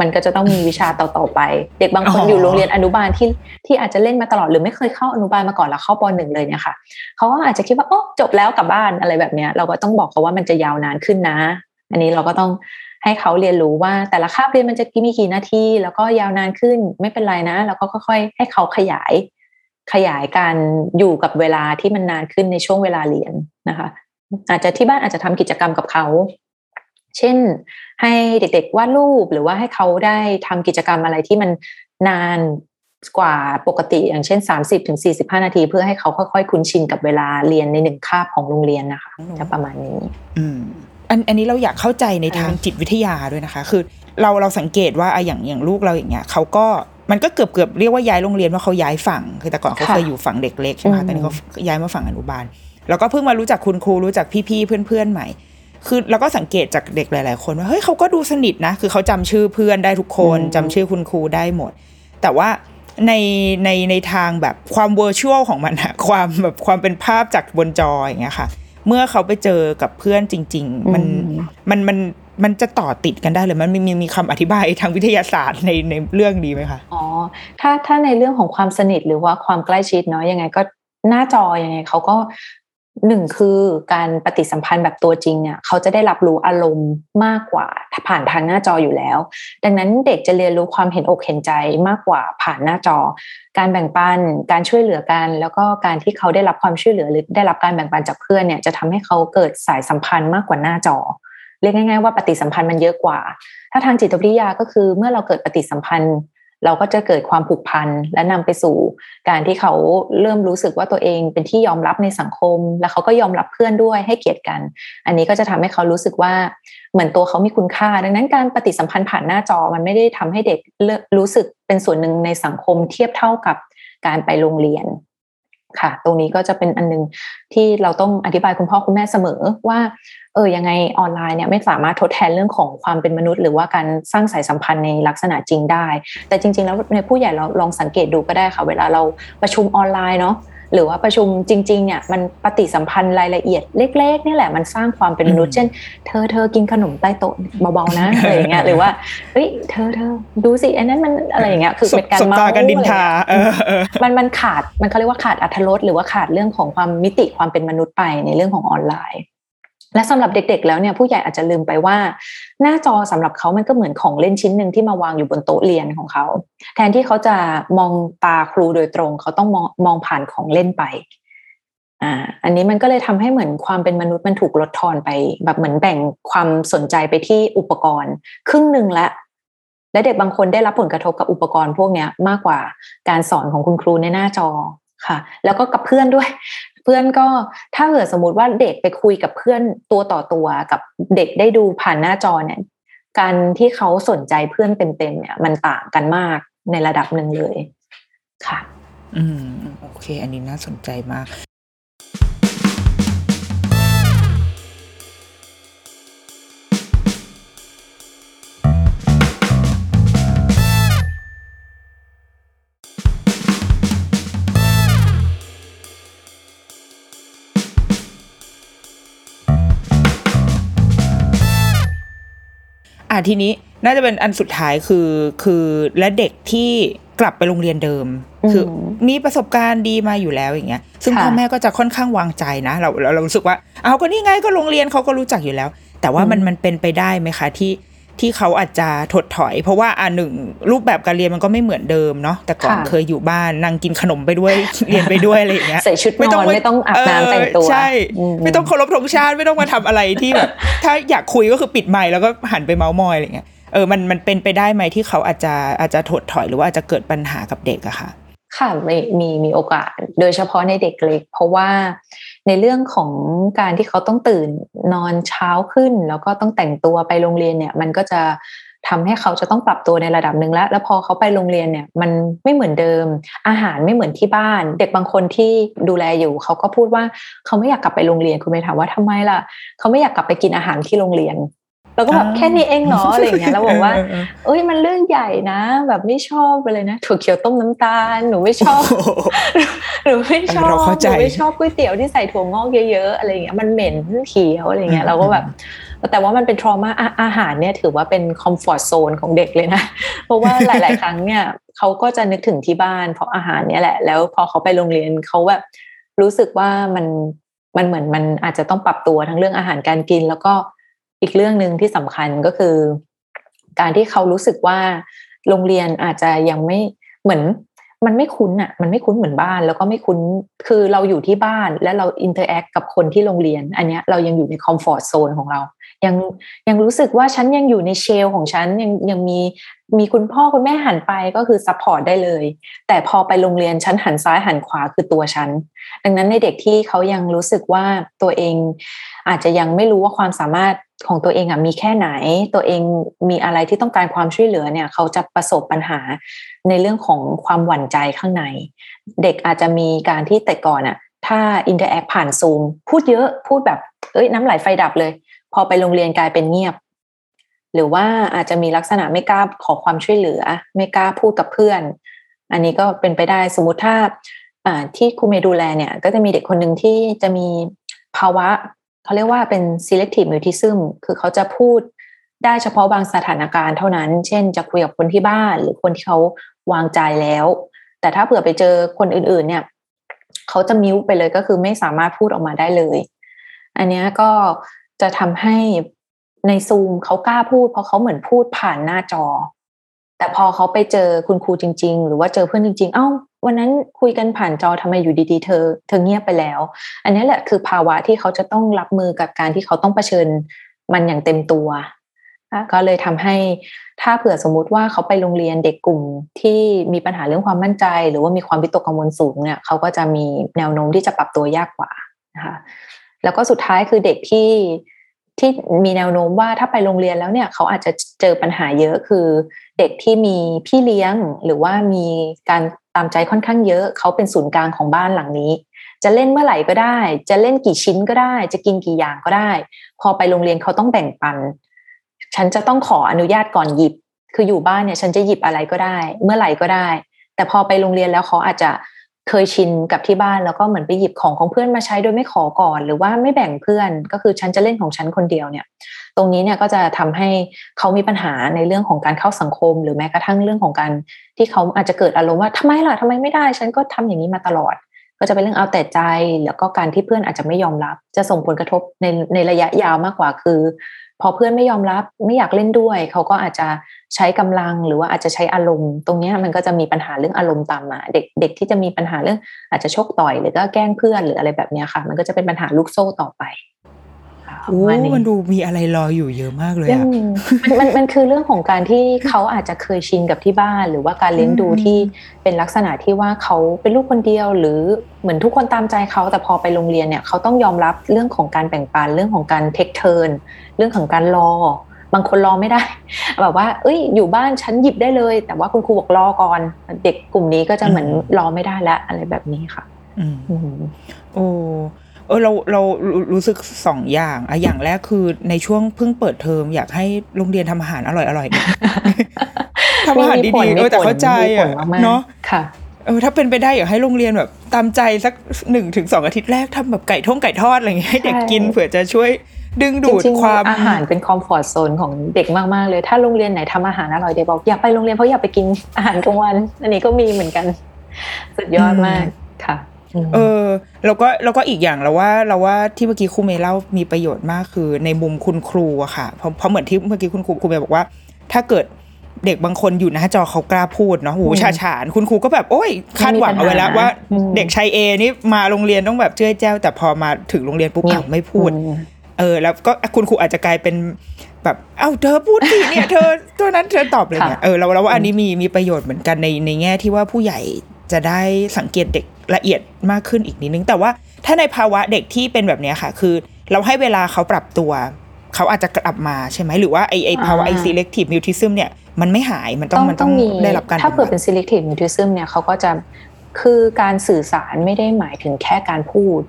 มันก็จะต้องมีวิชาต่อๆไป เด็กบางคนอยู่โรงเรียนอนุบาลที่ที่อาจจะเล่นมาตลอดหรือไม่เคยเข้าอนุบาลมาก่อนแล้วเข้าปหนึ่งเลยเนี่ยค่ะเขาก็อาจจะคิดว่าโอ้จบแล้วกลับบ้านอะไรแบบเนี้ย เราก็ต้องบอกเขาว่ามันจะยาวนานขึ้นนะ อันนี้เราก็ต้อง ให้เขาเรียนรู้ว่าแต่ละคาบเรียนมันจะมีกี่นาทีแล้วก็ยาวนานขึ้นไม่เป็นไรนะ แล้วก็ค่อยๆ ให้เขาขยาย ขยายการอยู่กับเวลาที่มันนานขึ้นในช่วงเวลาเรียนนะคะ อาจจะที่บ้านอาจจะทำกิจกรรมกับเขา เช่น ให้เด็กๆวาดรูปหรือว่าให้เขาได้ทำกิจกรรมอะไรที่มันนานกว่าปกติอย่างเช่น 30-45ถึงนาที เพื่อให้เขาค่อยๆ คุ้นชินกับเวลาเรียนในหนึ่งคาบของโรงเรียนนะคะจะประมาณนี้ อืม อันอันนี้เราอยากเข้าใจในทางจิตวิทยาด้วยนะคะ คือเราเราสังเกตว่าอะอย่างอย่างลูกเราอย่างเงี้ยเขาก็มันก็เกือบเกือบเรียกว่าย้ายโรงเรียนว่าเขาย้ายฝั่ง คือแต่ก่อนเขาเคยอยู่ฝั่งเด็กเล็กใช่ไหมคะตอนนี้เขาย้ายมาฝั่งอนุบาล แล้วก็เพิ่งมารู้จักคุณครูรู้จักพี่ๆเพื่อนๆใหม่ คือเราก็สังเกตจากเด็กหลาย ๆ คนว่าเฮ้ยเขาก็ดูสนิทนะ คือเขาจำชื่อเพื่อนได้ทุกคนจำชื่อคุณครูได้หมด แต่ว่าในในในทางแบบความเวอร์ชวลของมันอะความแบบความเป็นภาพจากบนจออย่างเงี้ยค่ะ เมื่อเขาไปเจอกับเพื่อนจริง ๆ มันมันมันมันจะต่อติดกันได้เลยมันมีมีมีคำอธิบายทางวิทยาศาสตร์ในในเรื่องนี้ไหมคะอ๋อถ้าถ้าในเรื่องของความสนิทหรือว่าความใกล้ชิดเนาะยังไงก็หน้าจอยังไงเขาก็ หนึ่งคือการปฏิสัมพันธ์แบบตัวจริงเนี่ยเขาจะได้รับรู้อารมณ์มากกว่าผ่านทางหน้าจออยู่แล้ว ดังนั้นเด็กจะเรียนรู้ความเห็นอกเห็นใจมากกว่าผ่านหน้าจอ การแบ่งปันการช่วยเหลือกัน แล้วก็การที่เขาได้รับความช่วยเหลือหรือได้รับการแบ่งปันจากเพื่อนเนี่ยจะทำให้เขาเกิดสายสัมพันธ์มากกว่าหน้าจอ เรียกง่าย ๆว่าปฏิสัมพันธ์มันเยอะกว่า ถ้าทางจิตวิทยาก็คือเมื่อเราเกิดปฏิสัมพันธ์ เราก็จะเกิดความผูกพันและนำไปสู่ การที่เขาเริ่มรู้สึกว่าตัวเองเป็นที่ยอมรับในสังคม แล้วเขาก็ยอมรับเพื่อนด้วยให้เกียรติกัน อันนี้ก็จะทำให้เขารู้สึกว่าเหมือนตัวเขามีคุณค่า ดังนั้นการปฏิสัมพันธ์ผ่านหน้าจอมันไม่ได้ทำให้เด็กรู้สึกเป็นส่วนหนึ่งในสังคมเทียบเท่ากับการไปโรงเรียน ค่ะ ตรงนี้ก็จะเป็นอันนึงที่เราต้องอธิบายคุณพ่อคุณแม่เสมอว่า เออยังไงออนไลน์เนี่ยไม่สามารถทดแทนเรื่องของความเป็นมนุษย์ หรือว่าการสร้างสายสัมพันธ์ในลักษณะจริงได้ แต่จริง ๆ แล้วในผู้ใหญ่เราลองสังเกตดูก็ได้ค่ะ เวลาเราประชุมออนไลน์เนาะ หรือว่าประชุมจริงๆเนี่ยมันปฏิสัมพันธ์รายละเอียดเล็กๆนี่แหละมันสร้างความเป็นมนุษย์เช่น เธอเธอกินขนมใต้โต๊ะเบาๆนะอะไรอย่างเงี้ยหรือว่าเฮ้ยเธอเธอดูสิอันนั้นมันอะไรอย่างเงี้ยคือเป็นการเมาส์กันดินทาเออมันมันขาดมันเขาเรียกว่าขาดอัธรสหรือว่าขาดเรื่องของความมิติความเป็นมนุษย์ไปในเรื่องของออนไลน์ และสำหรับเด็กๆ แล้วเนี่ยผู้ใหญ่อาจจะลืมไปว่า หน้าจอสำหรับเขามันก็เหมือนของเล่นชิ้นหนึ่งที่มาวางอยู่บนโต๊ะเรียนของเขา แทนที่เขาจะมองตาครูโดยตรง เขาต้องมองมองผ่านของเล่นไปอ่าอันนี้มันก็เลยทำให้เหมือนความเป็นมนุษย์มันถูกลดทอนไป แบบเหมือนแบ่งความสนใจไปที่อุปกรณ์ ครึ่งหนึ่งละและเด็กบางคนได้รับผลกระทบกับอุปกรณ์พวกนี้มากกว่าการสอนของคุณครูในหน้าจอค่ะ แล้วก็กับเพื่อนด้วย เพื่อนก็ถ้าเกิดสมมติว่าเด็กไปคุยกับเพื่อนตัวต่อตัวกับเด็กได้ดูผ่านหน้าจอเนี่ยการที่เขาสนใจเพื่อนเต็มๆเนี่ย มันต่างกันมากในระดับหนึ่งเลย ค่ะ อืม โอเค อันนี้น่าสนใจมาก อะทีนี้น่าจะเป็นอันสุดท้ายคือคือและเด็กที่กลับไปโรงเรียนเดิม คือมีประสบการณ์ดีมาอยู่แล้วอย่างเงี้ย ซึ่งพ่อแม่ก็จะค่อนข้างวางใจนะ เราเราเรารู้สึกว่าเอาก็นี่ไงก็โรงเรียนเขาก็รู้จักอยู่แล้ว แต่ว่ามันมันเป็นไปได้ไหมคะที่ ที่เขาอาจจะถดถอย เพราะว่าอ่าหนึ่งรูปแบบการเรียนมันก็ไม่เหมือนเดิมเนาะแต่ก่อนเคยอยู่บ้านนั่งกินขนมไปด้วยเรียนไปด้วยอะไรอย่างเงี้ยใส่ชุดนอนไม่ต้องอาบน้ำแต่งตัวใช่ไม่ต้องเคารพธงชาติไม่ต้องมาทำอะไรที่แบบถ้าอยากคุยก็คือปิดไมค์แล้วก็หันไปเมาส์มอยอะไรเงี้ยเออมันมันเป็นไปได้ไหมที่เขาอาจจะอาจจะถดถอยหรือว่าอาจจะเกิดปัญหากับเด็กอะค่ะค่ะมีมีมีโอกาสโดยเฉพาะในเด็กเล็ก เพราะว่า ในเรื่องของการที่เขาต้องตื่นนอนเช้าขึ้น แล้วก็ต้องแต่งตัวไปโรงเรียนเนี่ย มันก็จะทำให้เขาจะต้องปรับตัวในระดับหนึ่งแล้ว แล้วพอเขาไปโรงเรียนเนี่ย มันไม่เหมือนเดิม อาหารไม่เหมือนที่บ้าน เด็กบางคนที่ดูแลอยู่ เขาก็พูดว่าเขาไม่อยากกลับไปโรงเรียนคุณไปถามว่าทำไมล่ะ เขาไม่อยากกลับไปกินอาหารที่โรงเรียน เราก็แบบแค่นี้เองเหรออะไรอย่างเงี้ยเราบอกว่า เออเออเอ้ยมันเรื่องใหญ่นะ แบบไม่ชอบไปเลยนะถั่วเขียวต้มน้ำตาลหนูไม่ชอบหนูไม่ชอบเราเข้าใจหนูไม่ชอบก๋วยเตี๋ยวที่ใส่ถั่วงอกเยอะๆอะไรอย่างเงี้ยมันเหม็นเขียวอะไรเงี้ยเราก็แบบแต่ว่ามันเป็นทรมาอาหารเนี่ยถือว่าเป็นคอมฟอร์ทโซนของเด็กเลยนะ เพราะว่าหลาย ๆ ครั้งเนี่ยเขาก็จะนึกถึงที่บ้านเพราะอาหารเนี่ยแหละ แล้วพอเขาไปโรงเรียนเขาแบบรู้สึกว่ามันมันเหมือนมันอาจจะต้องปรับตัวทั้งเรื่องอาหารการกิน แล้วก็ อีกเรื่องหนึ่งที่สำคัญก็คือ การที่เขารู้สึกว่าโรงเรียนอาจจะยังไม่เหมือนมันไม่คุ้นอะ มันไม่คุ้นเหมือนบ้าน แล้วก็ไม่คุ้น คือเราอยู่ที่บ้านแล้วเรา interact กับคนที่โรงเรียน อันเนี้ยเรายังอยู่ใน comfort zone ของเรา ยังยังรู้สึกว่าฉันยังอยู่ใน shell ของฉันยังยังมีมีคุณพ่อคุณแม่หันไปก็คือ support ได้เลย แต่พอไปโรงเรียนฉันหันซ้ายหันขวาคือตัวฉัน ดังนั้นในเด็กที่เขายังรู้สึกว่าตัวเองอาจจะยังไม่รู้ว่าความสามารถ ของตัวเองอะมีแค่ไหน ตัวเองมีอะไรที่ต้องการความช่วยเหลือเนี่ย เขาจะประสบปัญหาในเรื่องของความหวั่นใจข้างใน เด็กอาจจะมีการที่แต่ก่อนอะ ถ้า interact ผ่านซูม พูดเยอะพูดแบบเอ้ยน้ำไหลไฟดับเลย พอไปโรงเรียนกลายเป็นเงียบ หรือว่าอาจจะมีลักษณะไม่กล้าขอความช่วยเหลือ ไม่กล้าพูดกับเพื่อน อันนี้ก็เป็นไปได้สมมติถ้าที่ครูเมย์ดูแลเนี่ย ก็จะมีเด็กคนหนึ่งที่จะมีภาวะ เขาเรียกว่าเป็น selective mutism คือเขาจะพูดได้เฉพาะบางสถานการณ์เท่านั้น เช่น จะคุยกับคนที่บ้านหรือคนที่เขาวางใจแล้ว แต่ถ้าเผื่อไปเจอคนอื่น ๆ เนี่ย เขาจะมิวไปเลยก็คือไม่สามารถพูดออกมาได้เลย อันเนี้ยก็จะทำให้ในซูมเขากล้าพูด เพราะเขาเหมือนพูดผ่านหน้าจอ แต่พอเขาไปเจอคุณครูจริง ๆ หรือว่าเจอเพื่อนจริง ๆ เอ้า วันนั้นคุยกันผ่านจอทำไมอยู่ดีๆเธอ เธอเงียบไปแล้ว อันนี้แหละคือภาวะที่เขาจะต้องรับมือกับการที่เขาต้องเผชิญมันอย่างเต็มตัว ก็เลยทำให้ถ้าเผื่อสมมุติว่าเขาไปโรงเรียนเด็กกลุ่มที่มีปัญหาเรื่องความมั่นใจ หรือว่ามีความวิตกกังวลสูงเนี่ยเขาก็จะมีแนวโน้มที่จะปรับตัวยากกว่านะคะแล้วก็สุดท้ายคือเด็กที่ที่มีแนวโน้มว่าถ้าไปโรงเรียนแล้วเนี่ยเขาอาจจะเจอปัญหาเยอะคือเด็กที่มีพี่เลี้ยงหรือว่ามีการ ตามใจค่อนข้างเยอะเขาเป็นศูนย์กลางของบ้านหลังนี้ จะเล่นเมื่อไหร่ก็ได้ จะเล่นกี่ชิ้นก็ได้ จะกินกี่อย่างก็ได้ พอไปโรงเรียนเขาต้องแบ่งปัน ฉันจะต้องขออนุญาตก่อนหยิบ คืออยู่บ้านเนี่ย ฉันจะหยิบอะไรก็ได้ เมื่อไหร่ก็ได้ แต่พอไปโรงเรียนแล้วเขาอาจจะเคยชินกับที่บ้านแล้วก็เหมือนไปหยิบของของเพื่อนมาใช้โดยไม่ขอก่อน หรือว่าไม่แบ่งเพื่อนก็คือฉันจะเล่นของฉันคนเดียวเนี่ย รงนี้เนี่ยก็จะทำให้เขามีปัญหาในเรื่องของการเข้าสังคม หรือแม้กระทั่งเรื่องของการที่เขาอาจจะเกิดอารมณ์ว่าทำไมล่ะทำไมไม่ได้ ฉันก็ทำอย่างนี้มาตลอด ก็จะเป็นเรื่องเอาแต่ใจ แล้วก็การที่เพื่อนอาจจะไม่ยอมรับ จะส่งผลกระทบในในระยะยาวมากกว่าคือ พอเพื่อนไม่ยอมรับไม่อยากเล่นด้วย เขาก็อาจจะใช้กำลังหรือว่าอาจจะใช้อารมณ์ ตรงนี้มันก็จะมีปัญหาเรื่องอารมณ์ตามมา เด็กเด็กที่จะมีปัญหาเรื่องอาจจะชกต่อยหรือก็แกล้งเพื่อนหรืออะไรแบบนี้ค่ะ มันก็จะเป็นปัญหาลูกโซ่ต่อไป โอ้มันดูมีอะไรรออยู่เยอะมากเลยเรื่ออะงมันมันมันคือเรื่องของการที่เขาอาจจะเคยชินกับที่บ้าน หรือว่าการเลี้ยงดูอืมที่เป็นลักษณะที่ว่าเขาเป็นลูกคนเดียว หรือเหมือนทุกคนตามใจเขาแต่พอไปโรงเรียนเนี่ยเขาต้องยอมรับเรื่องของการแบ่งปันเรื่องของการเทคเทิร์นเรื่องของการรอบางคนรอไม่ได้ แบบว่า เอ้ย อยู่บ้านฉันหยิบได้เลย แต่ว่าคุณครูบอกรอก่อน เด็กกลุ่มนี้ก็จะเหมือนรอไม่ได้แล้วอะไรแบบนี้ค่ะ อืมอืมโอ้ เออเราเรารู้รู้สึกสองอย่างอะอย่างแรกคือในช่วงเพิ่งเปิดเทอมอยากให้โรงเรียนทำอาหารอร่อยอร่อยๆทำอาหารมีผลดีๆเออแต่มีผลเข้าใจมีผลอะมากๆเนาะค่ะเออถ้าเป็นไปได้อยากให้โรงเรียนแบบตามใจสักหนึ่งถึงสองอาทิตย์แรกทำแบบไก่ท่งไก่ทอดอะไรอย่างเงี้ยให้เด็กใช่กินเผื่อจะช่วยดึงดูดจริงๆความอาหารเป็นคอมฟอร์ z โซนของเด็กมาก ๆ เลย ถ้าโรงเรียนไหนทำอาหารอร่อยเด็กบอกอยากไปโรงเรียนเพราะอยากไปกินอาหารกลางวัน อันนี้ก็มีเหมือนกัน สุดยอดมากค่ะม เออแล้วก็แล้วก็อีกอย่างเราว่าเราว่าที่เมื่อกี้ครูเมย์เล่ามีประโยชน์มากคือ ในมุมคุณครูอะค่ะเพราะเพราะเหมือนที่เมื่อกี้คุณครูครูเมย์บอกว่า ถ้าเกิดเด็กบางคนอยู่หน้าจอเขากล้าพูดเนาะหูฉาฉาน คุณครูก็แบบโอ้ยคาดหวังเอาไว้แล้วว่าอืมเด็กชายเอนี่มาโรงเรียนต้องแบบเจ้ยแจ้ว แต่พอมาถึงโรงเรียนปุ๊บเงียบอ้าวไม่พูดอืมเออ แล้วก็คุณครูอาจจะกลายเป็นแบบเอ้าเธอพูดสิเนี่ยเธอตัวนั้นเธอตอบเลยเนี่ยค่ะเออเราเราว่าอันนี้มีมีประโยชน์เหมือนกันในในแง่ที่ว่าผู้ใหญ่จะได้สังเกตเด็ก ละเอียดมากขึ้นอีกนิดนึง แต่ว่าถ้าในภาวะเด็กที่เป็นแบบเนี้ยค่ะ คือ เราให้เวลาเขาปรับตัว เขาอาจจะกลับมาใช่ไหมหรือว่าไอไอภาวะไอ selective mutism เนี่ยมันไม่หายมันต้องมันต้องได้รับการถ้าเผื่อบำบัดเป็น selective mutism เนี่ยเขาก็จะคือการสื่อสารไม่ได้หมายถึงแค่การพูด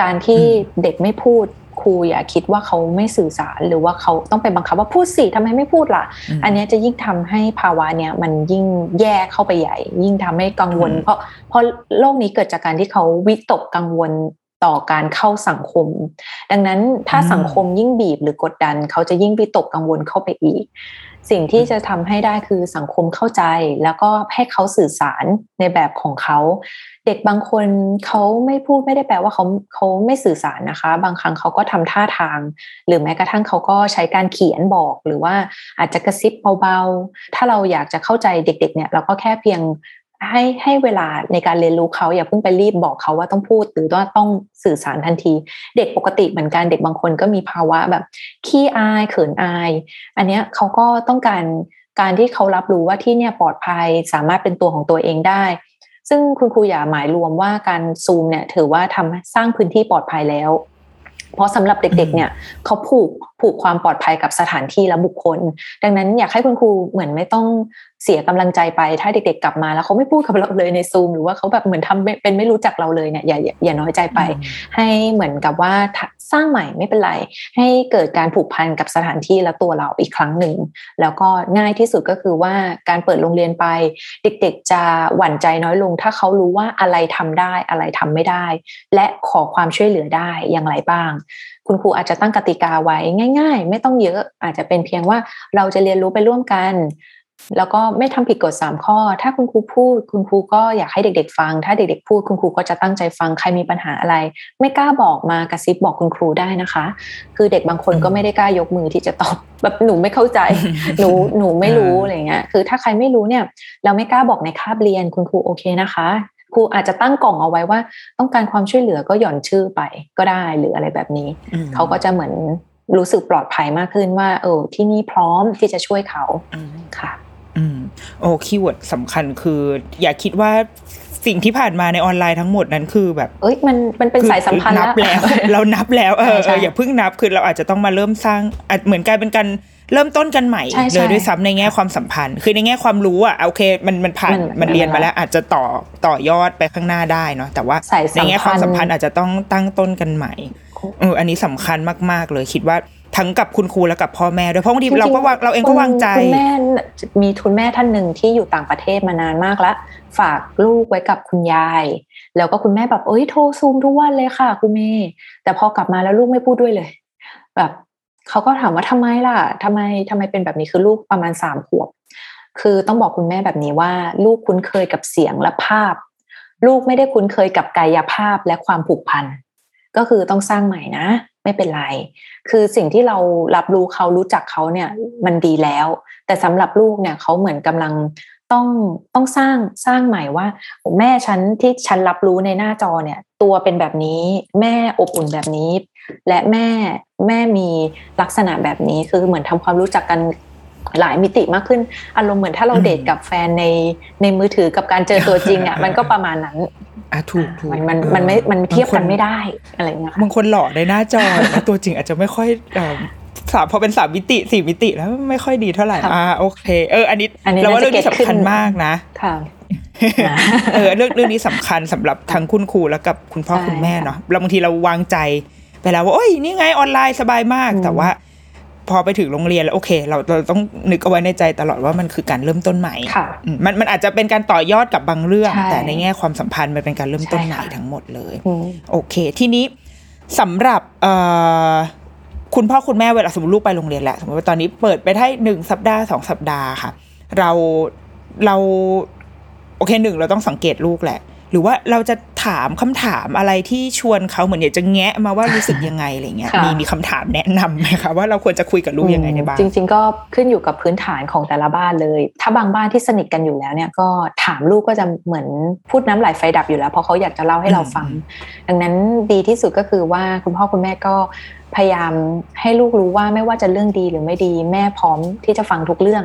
การที่อืมเด็กไม่พูด ครูอย่าคิดว่าเขาไม่สื่อสารหรือว่าเขาต้องไปบังคับว่าพูดสิทำไมไม่พูดล่ะ อันเนี้ยจะยิ่งทำให้ภาวะเนี้ยมันยิ่งแย่เข้าไปใหญ่ ยิ่งทำให้กังวลอืมเพราะเพราะโลกนี้เกิดจากการที่เขาวิตกกังวลต่อการเข้าสังคม ดังนั้นถ้าสังคมยิ่งบีบหรือกดดัน เขาจะยิ่งวิตกกังวลเข้าไปอีก สิ่งที่จะทำให้ได้คือสังคมเข้าใจ แล้วก็ให้เขาสื่อสารในแบบของเขา เด็กบางคนเขาไม่พูดไม่ได้แปลว่าเขาเขาไม่สื่อสารนะคะ บางครั้งเขาก็ทำท่าทาง หรือแม้กระทั่งเขาก็ใช้การเขียนบอกหรือว่าอาจจะกระซิบเบาๆ ถ้าเราอยากจะเข้าใจเด็ก ๆ เนี่ยเราก็แค่เพียง ให้ให้เวลาในการเรียนรู้เขาอย่าเพิ่งไปรีบบอกเขาว่าต้องพูดหรือว่าต้องสื่อสารทันที เด็กปกติเหมือนกันเด็กบางคนก็มีภาวะแบบขี้อายเขินอาย อันเนี้ยเขาก็ต้องการการที่เขารับรู้ว่าที่เนี่ยปลอดภัยสามารถเป็นตัวของตัวเองได้ ซึ่งคุณครูอย่าหมายรวมว่าการซูมเนี่ยถือว่าทำสร้างพื้นที่ปลอดภัยแล้ว ราะสำหรับเด็ก ๆ เนี่ยเขาผูกผูกความปลอดภัยกับสถานที่และบุคคล ดังนั้นอยากให้คุณครูเหมือนไม่ต้องเสียกำลังใจไป ถ้าเด็ก ๆ กลับมาแล้วเขาไม่พูดกับเราเลยในซูมหรือว่าเขาแบบเหมือนทำเป็นไม่รู้จักเราเลยเนี่ยอย่าอย่าอย่าน้อยใจไป ให้เหมือนกับว่า สร้างใหม่ไม่เป็นไร ให้เกิดการผูกพันกับสถานที่และตัวเราอีกครั้งหนึ่ง แล้วก็ง่ายที่สุดก็คือว่าการเปิดโรงเรียนไป เด็กๆจะหวั่นใจน้อยลง ถ้าเขารู้ว่าอะไรทำได้อะไรทำไม่ได้ และขอความช่วยเหลือได้อย่างไรบ้าง คุณครูอาจจะตั้งกติกาไว้ง่าย ๆ ไม่ต้องเยอะอาจจะเป็นเพียงว่าเราจะเรียนรู้ไปร่วมกัน แล้วก็ไม่ทำผิดกฎสามข้อ ถ้าคุณครูพูด คุณครูก็อยากให้เด็กๆฟัง ถ้าเด็กๆพูดคุณครูก็จะตั้งใจฟัง ใครมีปัญหาอะไร ไม่กล้าบอกมากระซิบบอกคุณครูได้นะคะ คือเด็กบางคนก็ไม่ได้กล้ายกมือที่จะตอบแบบหนูไม่เข้าใจ หนูหนูไม่รู้อะไรเงี้ย คือถ้าใครไม่รู้เนี่ย เราไม่กล้าบอกในคาบเรียนคุณครูโอเคนะคะครูอาจจะตั้งกล่องเอาไว้ว่า ต้องการความช่วยเหลือก็หย่อนชื่อไปก็ได้หรืออะไรแบบนี้อืมเขาก็จะเหมือนรู้สึกปลอดภัยมากขึ้นว่า เออที่นี่พร้อมที่จะช่วยเขาอืมค่ะ อืมโอ้คีย์เวิร์ดสำคัญคือ อย่าคิดว่าสิ่งที่ผ่านมาในออนไลน์ทั้งหมดนั้นคือแบบ เอ้ยมันมันเป็นสายสัมพันธ์นับแล้ว เรานับแล้วเออใช่เอออย่าเพิ่งนับคือเราอาจจะต้องมาเริ่มสร้างอาจเหมือนกลายเป็นการเริ่มต้นกันใหม่ใช่ใช่เลยด้วยซ้ำในแง่ความสัมพันธ์ คือในแง่ความรู้อะโอเคมันมันผ่านมันมันเรียนมัมานแล้วอาจจะต่อต่อยอดไปข้างหน้าได้เนาะแต่ว่าสายสัมพันธ์ในแง่ความสัมพันธ์อาจจะต้องตั้งต้นกันใหม่เอออันนี้สำคัญมาก ๆ เลยคิดว่า ทั้งกับคุณครูและกับพ่อแม่ด้วยเพราะบางทีเราก็วางเราเองก็วางใจคุณแม่มีคุณแม่ท่านหนึ่งที่อยู่ต่างประเทศมานานมากแล้ว ฝากลูกไว้กับคุณยาย แล้วก็คุณแม่แบบเอ้ยโทรซูมทุกวันเลยค่ะคุณเมย์แต่พอกลับมาแล้วลูกไม่พูดด้วยเลย แบบเขาก็ถามว่าทำไมล่ะทำไมทำไมเป็นแบบนี้คือลูกประมาณสามขวบ คือต้องบอกคุณแม่แบบนี้ว่า ลูกคุ้นเคยกับเสียงและภาพ ลูกไม่ได้คุ้นเคยกับกายภาพและความผูกพันก็คือต้องสร้างใหม่นะ ไม่เป็นไร คือสิ่งที่เรารับรู้เขารู้จักเขาเนี่ยมันดีแล้ว แต่สำหรับลูกเนี่ยเขาเหมือนกำลังต้องต้องสร้างสร้างใหม่ว่าแม่ฉันที่ฉันรับรู้ในหน้าจอเนี่ย ตัวเป็นแบบนี้แม่อบอุ่นแบบนี้ และแม่แม่มีลักษณะแบบนี้คือเหมือนทำความรู้จักกัน หลายมิติมากขึ้นอารมณ์เหมือนถ้าเราอืมเดทกับแฟนในในมือถือกับการเจอตัวจริงอะมันก็ประมาณนั้นอะถูกถูกมันมันเออมันไม่มันเทียบกันางคไม่ได้อะไรอย่างเงี้ยค่ะบางคนหล่อในหน้าจอนะตัวจริงอาจจะไม่ค่อยเอ่อสามพอเป็นสามมิติสี่มิติแล้วไม่ค่อยดีเท่าไหร่ค่ะอ่าโอเคเอออันนี้อันนี้เราว่าเรื่องนี้น่าจะสำคัญเก็ตขึ้นมากนะค่ะเออเรื่องเรื่องนี้สำคัญสำหรับทั้งคุณครูแล้วกับคุณพ่อใช่คุณแม่เนาะเราบางทีเราวางใจไปแล้วว่าโอ้ยนี่ไงออนไลน์สบายมากอืมแต่ว่า พอไปถึงโรงเรียนแล้วโอเค เราเราต้องนึกเอาไว้ในใจตลอดว่ามันคือการเริ่มต้นใหม่ค่ะอืมมันมันอาจจะเป็นการต่อยอดกับบางเรื่องใช่แต่ในแง่ความสัมพันธ์มันเป็นการเริ่มต้นใช่ใหม่ค่ะทั้งหมดเลยอืมโอเค ทีนี้สำหรับเอ่อคุณพ่อคุณแม่เวลาสมมติลูกไปโรงเรียนแล้วสมมติว่าตอนนี้เปิดไปได้หนึ่งสัปดาห์สองสัปดาห์ค่ะ เราเราโอเคหนึ่งเราต้องสังเกตลูกแหละ หรือว่าเราจะ ถามคำถามอะไรที่ชวนเขาเหมือนอยากจะแงะมาว่ารู้สึกยังไงอะไรเงี้ยค่ะมีมีคำถามแนะนำไหมคะว่าเราควรจะคุยกับลูกยังไงได้บ้างจริง ๆ ก็ขึ้นอยู่กับพื้นฐานของแต่ละบ้านเลย ถ้าบางบ้านที่สนิทกันอยู่แล้วเนี่ยก็ถามลูกก็จะเหมือนพูดน้ำไหลไฟดับอยู่แล้วเพราะเขาอยากจะเล่าให้เราฟัง ดังนั้นดีที่สุดก็คือว่าคุณพ่อคุณแม่ก็พยายามให้ลูกรู้ว่าไม่ว่าจะเรื่องดีหรือไม่ดี แม่พร้อมที่จะฟังทุกเรื่อง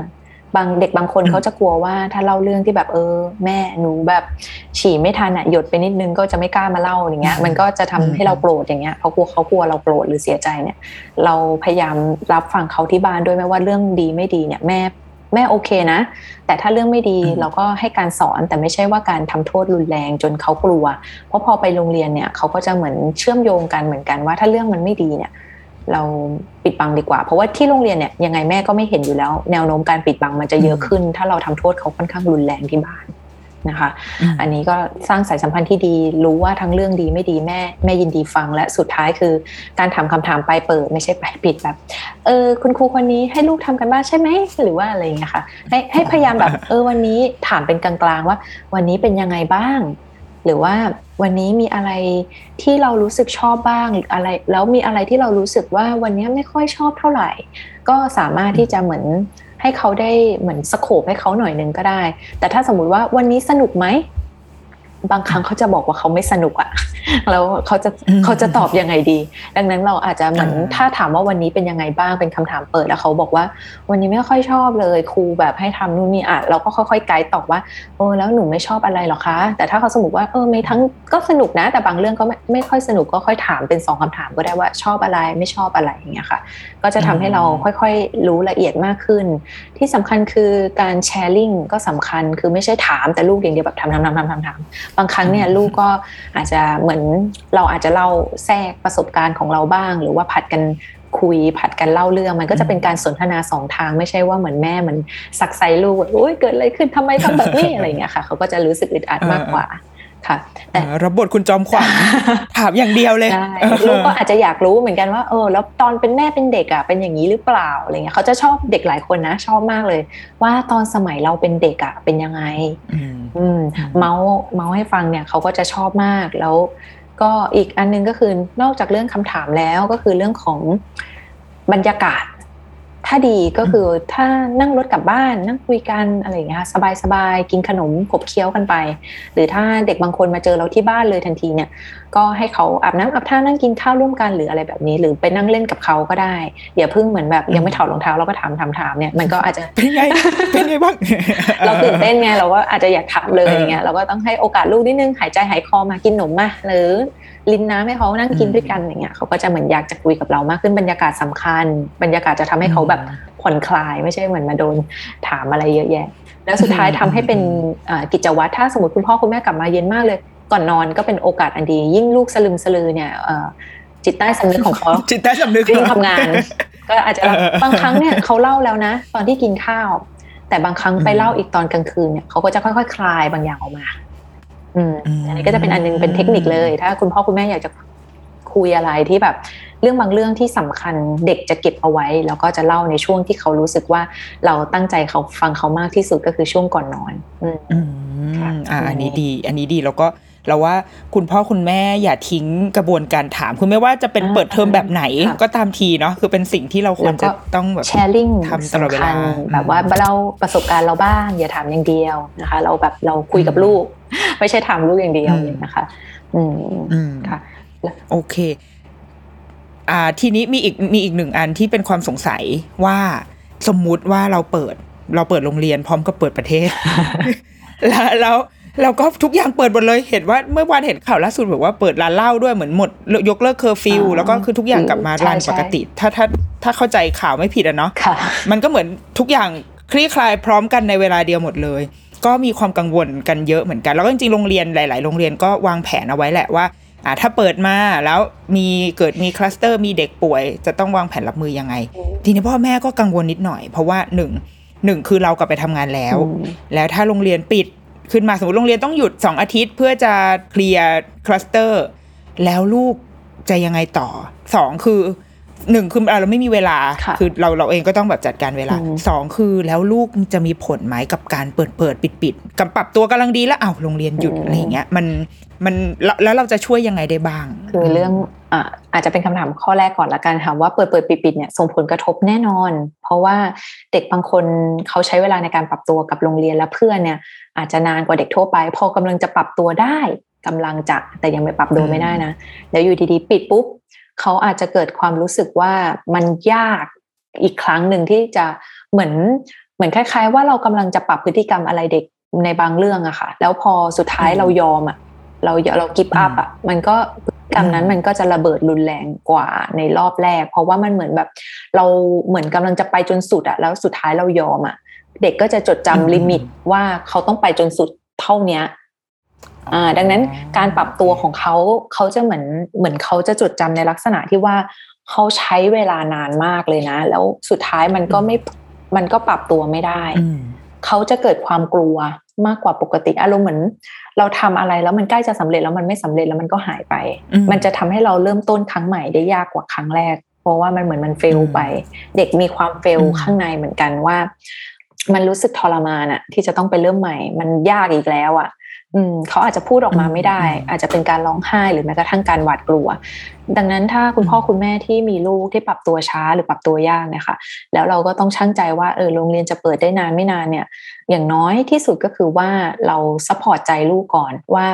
บางเด็กบางคนอืมเขาจะกลัวว่าถ้าเล่าเรื่องที่แบบเออ แม่หนูแบบฉี่ไม่ทันอะหยดไปนิดนึงก็จะไม่กล้ามาเล่าอย่างเงี้ย มันก็จะทำให้เราโกรธอย่างเงี้ยเพราะกลัวเขากลัวเราโกรธหรือเสียใจเนี่ย เราพยายามรับฟังเขาที่บ้านด้วยไม่ว่าเรื่องดีไม่ดีเนี่ยแม่แม่โอเคนะ แต่ถ้าเรื่องไม่ดีอืมเราก็ให้การสอนแต่ไม่ใช่ว่าการทำโทษรุนแรงจนเขากลัว เพราะพอไปโรงเรียนเนี่ยเขาก็จะเหมือนเชื่อมโยงกันเหมือนกันว่าถ้าเรื่องมันไม่ดีเนี่ย เราปิดบังดีกว่า เพราะว่าที่โรงเรียนเนี่ยยังไงแม่ก็ไม่เห็นอยู่แล้ว แนวโน้มการปิดบังมันจะเยอะขึ้น ถ้าเราทำโทษเขาค่อนข้างรุนแรงที่บ้านนะคะมอันนี้ก็สร้างสายสัมพันธ์ที่ดีรู้ว่าทั้งเรื่องดีไม่ดีแม่แม่ยินดีฟังและสุดท้ายคือ การถามคำถามปลายเปิดไม่ใช่ปลายปิดแบบเออคุณครูคนนี้ให้ลูกทำกันบ้านใช่ไหมหรือว่าอะไรอย่างเงี้ยค่ะให้ให้พยายามแบบเออวันนี้ถามเป็นกลางๆว่า วันนี้เป็นยังไงบ้าง หรือว่าวันนี้มีอะไรที่เรารู้สึกชอบบ้างหรืออะไร แล้วมีอะไรที่เรารู้สึกว่าวันนี้ไม่ค่อยชอบเท่าไหร่ ก็สามารถที่จะเหมือนให้เขาได้เหมือนสโคบให้เขาหน่อยหนึ่งก็ได้ แต่ถ้าสมมุติว่าวันนี้สนุกไหม บางครั้งเขาจะบอกว่าเขาไม่สนุกอะแล้วเขาจะอืมเขาจะตอบยังไงดี ดังนั้นเราอาจจะเหมือนอ่าถ้าถามว่าวันนี้เป็นยังไงบ้างเป็นคำถามเปิดแล้วเขาบอกว่า วันนี้ไม่ค่อยชอบเลยครูแบบให้ทำนู่นนี่อะเราก็ค่อยๆไกด์ตอบว่าเออแล้วหนูไม่ชอบอะไรหรอคะ แต่ถ้าเขาสมมติว่าเออไม่ทั้งก็สนุกนะ แต่บางเรื่องก็ไม่ไม่ค่อยสนุกก็ค่อยถามเป็นสองคำถามก็ได้ว่าชอบอะไรไม่ชอบอะไรอย่างเงี้ยค่ะ ก็จะทำให้เราค่อยๆรู้ละเอียดมากขึ้น ที่สำคัญคือการแชร์ลิงก็สำคัญคือไม่ใช่ถามแต่ลูกอย่างเดียวแบบทำทำทำทำทำทำบางครั้งเนี่ยลูกก็อาจจะเหมือนเราอาจจะเล่าแทรกประสบการณ์ของเราบ้าง หรือว่าผัดกันคุยผัดกันเล่าเรื่องมันก็จะเป็นการสนทนาสองทางไม่ใช่ว่าเหมือนแม่เหมือนสักไซลูกว่าโอ๊ยเกิดอะไรขึ้นทำไมทำแบบนี้อะไรอย่างเงี้ยค่ะเขาก็จะรู้สึกอึดอัดมากกว่า ค่ะ แต่อ่ารับบทคุณจอมขวัญถามอย่างเดียวเลยใช่ลูกก็อาจจะอยากรู้เหมือนกันว่าเออแล้วตอนเป็นแม่เป็นเด็กอะเป็นอย่างนี้หรือเปล่าอะไรเงี้ยเขาจะชอบเด็กหลายคนนะ ชอบมากเลย ว่าตอนสมัยเราเป็นเด็กอะเป็นยังไง อืมอืมเมาส์เมาส์ให้ฟังเนี่ยเขาก็จะชอบมากแล้ว ก็อีกอันนึงก็คือนอกจากเรื่องคำถามแล้วก็คือเรื่องของบรรยากาศ ถ้าดีก็คือถ้านั่งรถกลับบ้านนั่งคุยกันอะไรอย่างเงี้ยสบายสบายๆกินขนมขบเคี้ยวกันไป หรือถ้าเด็กบางคนมาเจอเราที่บ้านเลยทันทีเนี่ย ก็ให้เขาอาบน้ำอาบท่านั่งกินข้าวร่วมกันหรืออะไรแบบนี้ หรือไปนั่งเล่นกับเขาก็ได้อย่าเพิ่งเหมือนแบบยังไม่ถอดรองเท้าเราก็ถามถามถามเนี่ยมันก็อาจจะเป็นไงเป็นไงบ้างเราตื่นเต้นไงเราก็อาจจะอยากถามเลยอย่างเงี้ยเราก็ต้องให้โอกาสลูกนิดนึงหายใจหายคอมากินขนมมาหรือ ลินน้ำให้เขานั่งกินอืมด้วยกันอย่างเงี้ยเขาก็จะเหมือนอยากจะคุยกับเรามากขึ้นบรรยากาศสำคัญ บรรยากาศจะทำให้เขาแบบผ่อนคลาย ไม่ใช่เหมือนมาโดนถามอะไรเยอะแยะ แล้วสุดท้ายทำให้เป็นอ่ากิจวัตรถ้าสมมติคุณพ่อคุณแม่กลับมาเย็นมากเลย ก่อนนอนก็เป็นโอกาสอันดี ยิ่งลูกสลึมสลือเนี่ยเอ่อจิตใต้สำนึกของเขาจิตใต้สำนึกเรื่องทำงาน ก็อาจจะแบบเออเออบางครั้งเนี่ยเขาเล่าแล้วนะ ตอนที่กินข้าว แต่บางครั้งไปอืมเล่าอีกตอนกลางคืนเนี่ยเขาก็จะค่อยๆ คลายบางอย่างออกมา อืมอืมอันนี้ก็จะเป็นอันนึงเป็นเทคนิคเลย ถ้าคุณพ่อคุณแม่อยากจะคุยอะไรที่แบบ เรื่องบางเรื่องที่สำคัญเด็กจะเก็บเอาไว้ แล้วก็จะเล่าในช่วงที่เขารู้สึกว่าเราตั้งใจเขาฟังเขามากที่สุดก็คือช่วงก่อนนอน อืมอืค่ะมอ่าอันนี้ดี อันนี้ดีแล้วก็ เราว่าคุณพ่อคุณแม่อย่าทิ้งกระบวนการถาม คุณไม่ว่าจะเป็นอ่าเปิดเทอมแบบไหนค่ะก็ตามทีเนาะคือเป็นสิ่งที่เราควรจะต้องแบบแชร์ลิงทำตลอดเวลาสำคัญแบบว่าเเล่าประสบการณ์เราบ้าง อย่าถามอย่างเดียวนะคะ เราแบบเราคุยกับอืมลูก ไม่ใช่ถามลูกอย่างเดียวอืมเลยนะคะอืมอืมค่ะโอเค อ่าทีนี้มีอีกมีอีกหนึ่งอันที่เป็นความสงสัยว่าสมมุติว่าเราเปิด เราเปิดโรงเรียนพร้อมกับเปิดประเทศ แล้วแล้ว เราก็ทุกอย่างเปิดหมดเลยเห็นว่าเมื่อวานเห็นข่าวล่าสุดบอกว่าเปิดร้านเหล้าด้วยเหมือนหมดยกเลิกเคอร์ฟิวอ๋อแล้วก็คือทุกอย่างกลับมาใช่ run ใช่ปกติ ถ้าถ้าถ้าเข้าใจข่าวไม่ผิดอะเนาะค่ะมันก็เหมือนทุกอย่างคลี่คลายพร้อมกันในเวลาเดียวหมดเลย ก็มีความกังวลกันเยอะเหมือนกัน แล้วก็จริงๆโรงเรียนหลาย ๆ โรงเรียนก็วางแผนเอาไว้แหละว่าอ่าถ้าเปิดมาแล้วมีเกิดมีคลัสเตอร์มีเด็กป่วย จะต้องวางแผนรับมือยังไง ทีนี้พ่อแม่ก็กังวลนิดหน่อย เพราะว่าหนึ่งหนึ่งคือเรากลับไปทำงานแล้วอืมแล้วถ้าโรงเรียนปิด ขึ้นมาสมมติโรงเรียนต้องหยุด 2 อาทิตย์ เพื่อจะเคลียร์คลัสเตอร์แล้วลูกจะยังไงต่อสองคือหนึ่งคือเราไม่มีเวลาค่ะอเราเราเองก็ต้องแบบจัดการเวลาอืมสองคือแล้วลูกจะมีผลไหมกับการเปิดเปิดปิดปิดกับปรับตัวกำลังดีแล้วอ้าวโรงเรียนหยุดอะไรอย่างเงี้ยมันมันแล้วแล้วเราจะช่วยยังไงได้บ้าง คือเรื่อง อาจจะเป็นคำถามข้อแรกก่อนละกันค่ะว่าเปิดเปิดปิดปิดเนี่ยส่งผลกระทบแน่นอน เพราะว่าเด็กบางคนเขาใช้เวลาในการปรับตัวกับโรงเรียนและเพื่อนเนี่ย อาจจะนานกว่าเด็กทั่วไป พอกำลังจะปรับตัวได้กำลังจะแต่ยังไม่ปรับตัวไม่ได้นะแล้วอยู่ดีๆ ปิดปุ๊บเขาอาจจะเกิดความรู้สึกว่ามันยากอีกครั้งหนึ่งที่จะเหมือนเหมือนคล้าย ๆ ว่าเรากำลังจะปรับพฤติกรรมอะไรเด็กในบางเรื่องอะค่ะ แล้วพอสุดท้ายเรายอมอะเราเรากิฟอัพอะมันก็ กรรมนั้นอืมมันก็จะระเบิดรุนแรงกว่าในรอบแรก เพราะว่ามันเหมือนแบบ เราเหมือนกำลังจะไปจนสุดอะแล้วสุดท้ายเรายอมอะเด็กก็จะจดจำลิมิตว่าเขาต้องไปจนสุดเท่าเนี้ยอ่าดังนั้นการปรับตัวของเขาเขาจะเหมือนเหมือนเขาจะจดจำในลักษณะที่ว่าเขาใช้เวลานานมากเลยนะ แล้วสุดท้ายมันก็ไม่มันก็ปรับตัวไม่ได้ เขาจะเกิดความกลัวมากกว่าปกติอารมณ์เหมือน เราทำอะไรแล้วมันใกล้จะสำเร็จแล้วมันไม่สำเร็จแล้วมันก็หายไป มันจะทำให้เราเริ่มต้นครั้งใหม่ได้ยากกว่าครั้งแรก เพราะว่ามันเหมือนมัน fail ไป เด็กมีความ fail ข้างในเหมือนกันว่า มันรู้สึกทรมานอะที่จะต้องไปเริ่มใหม่ มันยากอีกแล้วอะอืมเขาอาจจะพูดออกมาไม่ได้ อาจจะเป็นการร้องไห้หรือแม้กระทั่งการหวาดกลัว ดังนั้นถ้าคุณพ่อคุณแม่ที่มีลูกที่ปรับตัวช้าหรือปรับตัวยากเนี่ยค่ะ แล้วเราก็ต้องชั่งใจว่าเออโรงเรียนจะเปิดได้นานไม่นานเนี่ย อย่างน้อยที่สุดก็คือว่าเรา support ใจลูกก่อนว่า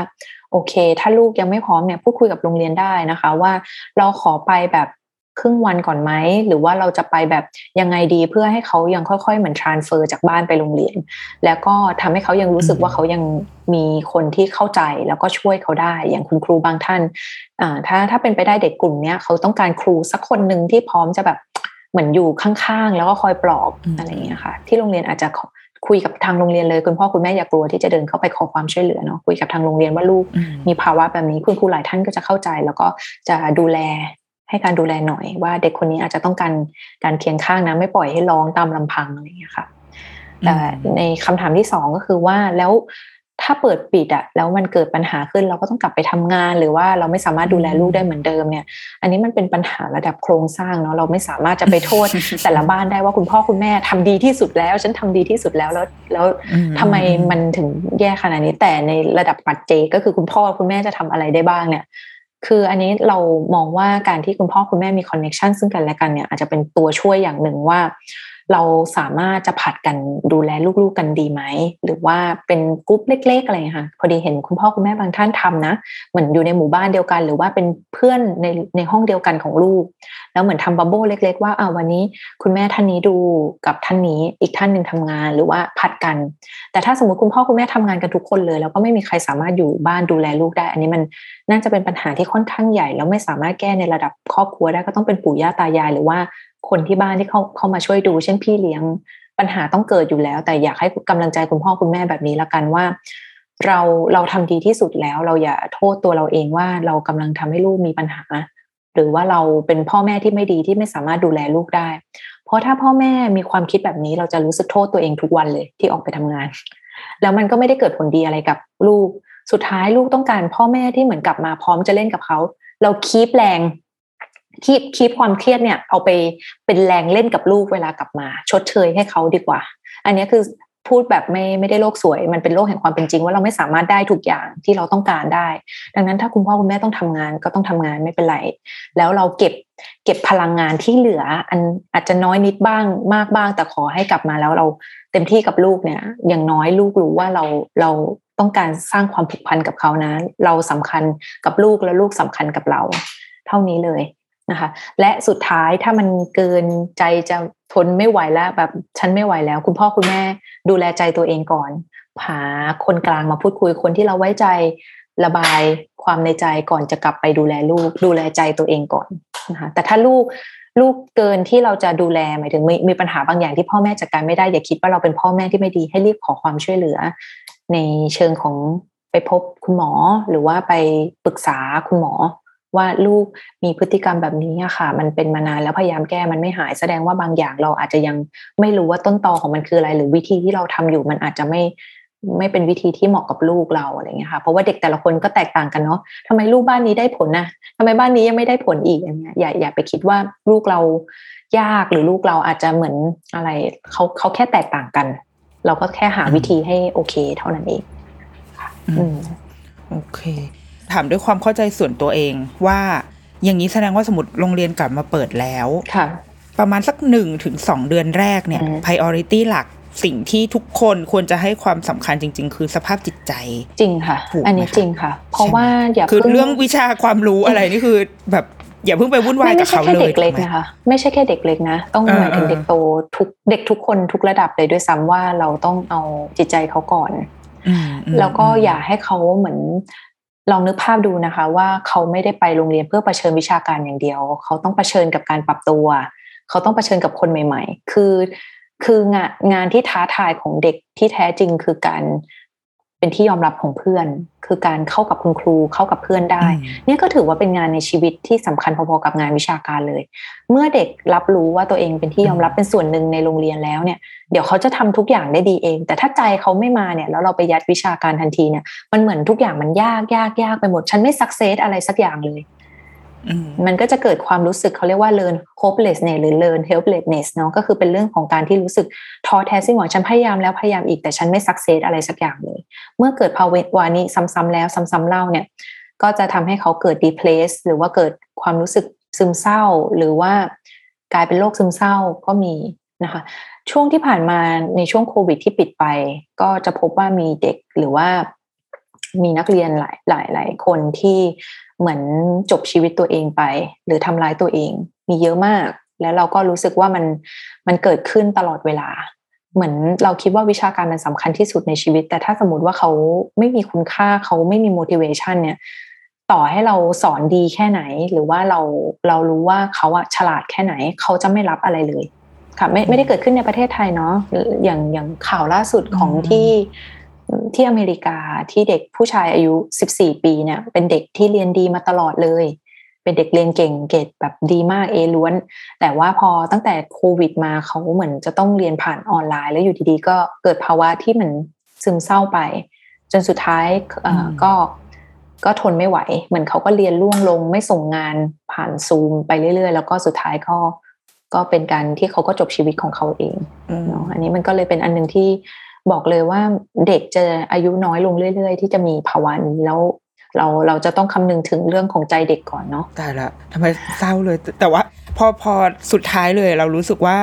โอเค ถ้าลูกยังไม่พร้อมเนี่ยพูดคุยกับโรงเรียนได้นะคะ ว่าเราขอไปแบบครึ่งวันก่อนไหมหรือว่าเราจะไปแบบยังไงดีเพื่อให้เขายังค่อยๆเหมือน transfer จากบ้านไปโรงเรียน แล้วก็ทำให้เขายังรู้สึกว่าเขายังมีคนที่เข้าใจแล้วก็ช่วยเขาได้อย่างคุณครูบางท่านอ่าถ้าถ้าเป็นไปได้เด็กกลุ่มนี้เขาต้องการครูสักคนหนึ่งที่พร้อมจะแบบเหมือนอยู่ข้างๆ แล้วก็คอยปลอบอะไรอย่างเงี้ยค่ะ ที่โรงเรียนอาจจะ คุยกับทางโรงเรียนเลยคุณพ่อคุณแม่อย่ากลัวที่จะเดินเข้าไปขอความช่วยเหลือเนาะคุยกับทางโรงเรียนว่าลูกมีภาวะแบบนี้คุณครูหลายท่านก็จะเข้าใจ แล้วก็จะดูแลให้การดูแลหน่อย ว่าเด็กคนนี้อาจจะต้องการการเคียงข้างนะไม่ปล่อยให้ร้องตามลำพังอะไรอย่างเงี้ยค่ะแต่ในคำถามที่สองก็คือว่าแล้ว ถ้าเปิดปิดอะแล้วมันเกิดปัญหาขึ้นเราก็ต้องกลับไปทำงาน หรือว่าเราไม่สามารถดูแลลูกได้เหมือนเดิมเนี่ย อันนี้มันเป็นปัญหาระดับโครงสร้างเนาะเราไม่สามารถจะไปโทษ แต่ละบ้านได้ว่าคุณพ่อคุณแม่ทำดีที่สุดแล้ว ฉันทำดีที่สุดแล้วแล้วแล้วทำไมมันถึงแย่ขนาดนี้แต่ในระดับปัจเจก็คือคุณพ่อคุณแม่จะทำอะไรได้บ้างเนี่ยคืออันนี้เรามองว่าการที่คุณพ่อคุณแม่มี connection ซึ่งกันและกันเนี่ยอาจจะเป็นตัวช่วยอย่างหนึ่งว่า เราสามารถจะผัดกันดูแลลูกๆกันดีไหม หรือว่าเป็นกรุ๊ปเล็ก ๆ อะไรค่ะพอดีเห็นคุณพ่อคุณแม่บางท่านทำนะเหมือนอยู่ในหมู่บ้านเดียวกัน หรือว่าเป็นเพื่อนในในห้องเดียวกันของลูก แล้วเหมือนทำ bubble เล็ก ๆ ว่าอ่าวันนี้คุณแม่ท่านนี้ดูกับท่านนี้อีกท่านหนึ่งทำงานหรือว่าผัดกัน แต่ถ้าสมมติคุณพ่อคุณแม่ทำงานกันทุกคนเลย แล้วก็ไม่มีใครสามารถอยู่บ้านดูแลลูกได้ อันนี้มันน่าจะเป็นปัญหาที่ค่อนข้างใหญ่ แล้วไม่สามารถแก้ในระดับครอบครัวได้ก็ต้องเป็นปู่ย่าตายายหรือว่า คนที่บ้านที่เขาเข้ามาช่วยดู เช่นพี่เลี้ยงปัญหาต้องเกิดอยู่แล้ว แต่อยากให้กำลังใจคุณพ่อคุณแม่แบบนี้ละกันว่า เราเราทำดีที่สุดแล้ว เราอย่าโทษตัวเราเองว่าเรากำลังทำให้ลูกมีปัญหา หรือว่าเราเป็นพ่อแม่ที่ไม่ดีที่ไม่สามารถดูแลลูกได้ เพราะถ้าพ่อแม่มีความคิดแบบนี้ เราจะรู้สึกโทษตัวเองทุกวันเลยที่ออกไปทำงาน แล้วมันก็ไม่ได้เกิดผลดีอะไรกับลูกสุดท้ายลูกต้องการพ่อแม่ที่เหมือนกลับมาพร้อมจะเล่นกับเขา เราคีบแรง คีบคีบความเครียดเนี่ยเอาไปเป็นแรงเล่นกับลูกเวลากลับมา ชดเชยให้เขาดีกว่า อันนี้คือพูดแบบไม่ไม่ได้โลกสวย มันเป็นโลกแห่งความเป็นจริง ว่าเราไม่สามารถได้ทุกอย่างที่เราต้องการได้ ดังนั้นถ้าคุณพ่อคุณแม่ต้องทำงานก็ต้องทำงานไม่เป็นไร แล้วเราเก็บเก็บพลังงานที่เหลือ อันอาจจะน้อยนิดบ้างมากบ้าง แต่ขอให้กลับมาแล้วเราเต็มที่กับลูกเนี่ย อย่างน้อยลูกรู้ว่าเราเราต้องการสร้างความผูกพันกับเขานะ เราสำคัญกับลูกและลูกสำคัญกับเรา เท่านี้เลย นะคะ และสุดท้ายถ้ามันเกินใจจะทนไม่ไหวแล้ว แบบฉันไม่ไหวแล้ว คุณพ่อคุณแม่ดูแลใจตัวเองก่อนหาคนกลางมาพูดคุยคนที่เราไว้ใจระบายความในใจก่อนจะกลับไปดูแลลูก ดูแลใจตัวเองก่อนนะคะแต่ถ้าลูกลูกเกินที่เราจะดูแลหมายถึงมีมีปัญหาบางอย่างที่พ่อแม่จัดการไม่ได้อย่าคิดว่าเราเป็นพ่อแม่ที่ไม่ดีให้รีบขอความช่วยเหลือ ในเชิงของไปพบคุณหมอหรือว่าไปปรึกษาคุณหมอ ว่าลูกมีพฤติกรรมแบบนี้อะค่ะ มันเป็นมานานแล้วพยายามแก้มันไม่หายแสดงว่าบางอย่างเราอาจจะยังไม่รู้ว่าต้นตอของมันคืออะไร หรือวิธีที่เราทำอยู่มันอาจจะไม่ไม่เป็นวิธีที่เหมาะกับลูกเราอะไรเงี้ยค่ะ เพราะว่าเด็กแต่ละคนก็แตกต่างกันเนาะทำไมลูกบ้านนี้ได้ผลนะทำไมบ้านนี้ยังไม่ได้ผลอีกอย่างเงี้ยอย่าอย่าไปคิดว่าลูกเรายากหรือลูกเราอาจจะเหมือนอะไรเขาเขาแค่แตกต่างกัน เราก็แค่หาวิธีให้โอเค เท่านั้นเองอืมโอเค ถามด้วยความเข้าใจส่วนตัวเองว่าอย่างนี้แสดงว่าสมุดโรงเรียนกลับมาเปิดแล้วค่ะ ประมาณสักหนึ่งถึงสองเดือนแรกเนี่ย priority หลักสิ่งที่ทุกคนควรจะให้ความสำคัญจริง ๆ คือสภาพจิตใจ จริงค่ะ อันนี้จริงค่ะ เพราะว่าอย่าคือเรื่องวิชาความรู้อะไรนี่คือแบบอย่าเพิ่งไปวุ่นวายกับเขาเลยไม่ใช่แค่เด็กเล็กนะคะไม่ใช่แค่เด็กเล็กนะ ต้องหมายถึงเด็กโตทุกเด็กทุกคนทุกระดับเลยด้วยซ้ำว่าเราต้องเอาจิตใจเขาก่อนแล้วก็อย่าให้เขาเหมือน ลองนึกภาพดูนะคะว่าเขาไม่ได้ไปโรงเรียนเพื่อประชิญวิชาการอย่างเดียว เขาต้องประชิญกับการปรับตัว เขาต้องประชิญกับคนใหม่ ๆ คือคืองานงานที่ท้าทายของเด็กที่แท้จริงคือการ เป็นที่ยอมรับของเพื่อน คือการเข้ากับคุณครูเข้ากับเพื่อนได้ เนี่ยก็ถือว่าเป็นงานในชีวิตที่สำคัญพอๆกับงานวิชาการเลย เมื่อเด็กรับรู้ว่าตัวเองเป็นที่ยอมรับเป็นส่วนหนึ่งในโรงเรียนแล้วเนี่ย เดี๋ยวเขาจะทำทุกอย่างได้ดีเอง แต่ถ้าใจเขาไม่มาเนี่ยแล้วเราไปยัดวิชาการทันทีเนี่ยมันเหมือนทุกอย่างมันยากยากยากไปหมด ฉันไม่สักเซสอะไรสักอย่างเลย มันก็จะเกิดความรู้สึกเขาเรียกว่า learn hopelessness หรือ learn helplessness เนาะก็คือเป็นเรื่องของการที่รู้สึกท้อแท้สิ้นหวังฉันพยายามแล้วพยายามอีกแต่ฉันไม่สักเซสอะไรสักอย่างเลย เมื่อเกิดภาวะนี้ซ้ำๆแล้วซ้ำๆเล่าเนี่ย ก็จะทำให้เขาเกิด depress หรือว่าเกิดความรู้สึกซึมเศร้า หรือว่ากลายเป็นโรคซึมเศร้าก็มีนะคะช่วงที่ผ่านมาในช่วงโควิดที่ปิดไป ก็จะพบว่ามีเด็กหรือว่ามีนักเรียนหลายหลายหลายคนที่ เหมือนจบชีวิตตัวเองไป หรือทำร้ายตัวเอง มีเยอะมาก แล้วเราก็รู้สึกว่ามันมันเกิดขึ้นตลอดเวลา เหมือนเราคิดว่าวิชาการมันสำคัญที่สุดในชีวิต แต่ถ้าสมมติว่าเขาไม่มีคุณค่าเขาไม่มี motivation เนี่ย ต่อให้เราสอนดีแค่ไหน หรือว่าเราเรารู้ว่าเขาอะฉลาดแค่ไหน เขาจะไม่รับอะไรเลยค่ะไม่ไม่ได้เกิดขึ้นในประเทศไทยเนาะอย่างอย่างข่าวล่าสุดของที่ ที่อเมริกาที่เด็กผู้ชายอายุ 14 ปีเนี่ย เป็นเด็กที่เรียนดีมาตลอดเลย เป็นเด็กเรียนเก่งเกรดแบบดีมากเอล้วน แต่ว่าพอตั้งแต่โควิดมาเขาเหมือนจะต้องเรียนผ่านออนไลน์ แล้วอยู่ดีๆก็เกิดภาวะที่เหมือนซึมเศร้าไป จนสุดท้ายก็ก็ทนไม่ไหว เหมือนเขาก็เรียนล่วงลงไม่ส่งงานผ่านซูมไปเรื่อยๆ แล้วก็สุดท้ายก็ก็เป็นการที่เขาก็จบชีวิตของเขาเองเนาะอันนี้มันก็เลยเป็นอันหนึ่งที่ บอกเลยว่าเด็กจะอายุน้อยลงเรื่อย ๆ ที่จะมีภาวะนี้แล้วเราเราจะต้องคำนึงถึงเรื่องของใจเด็กก่อนเนาะตายละทำไมเศร้าเลย แต่ว่าพอพอสุดท้ายเลย เรารู้สึกว่า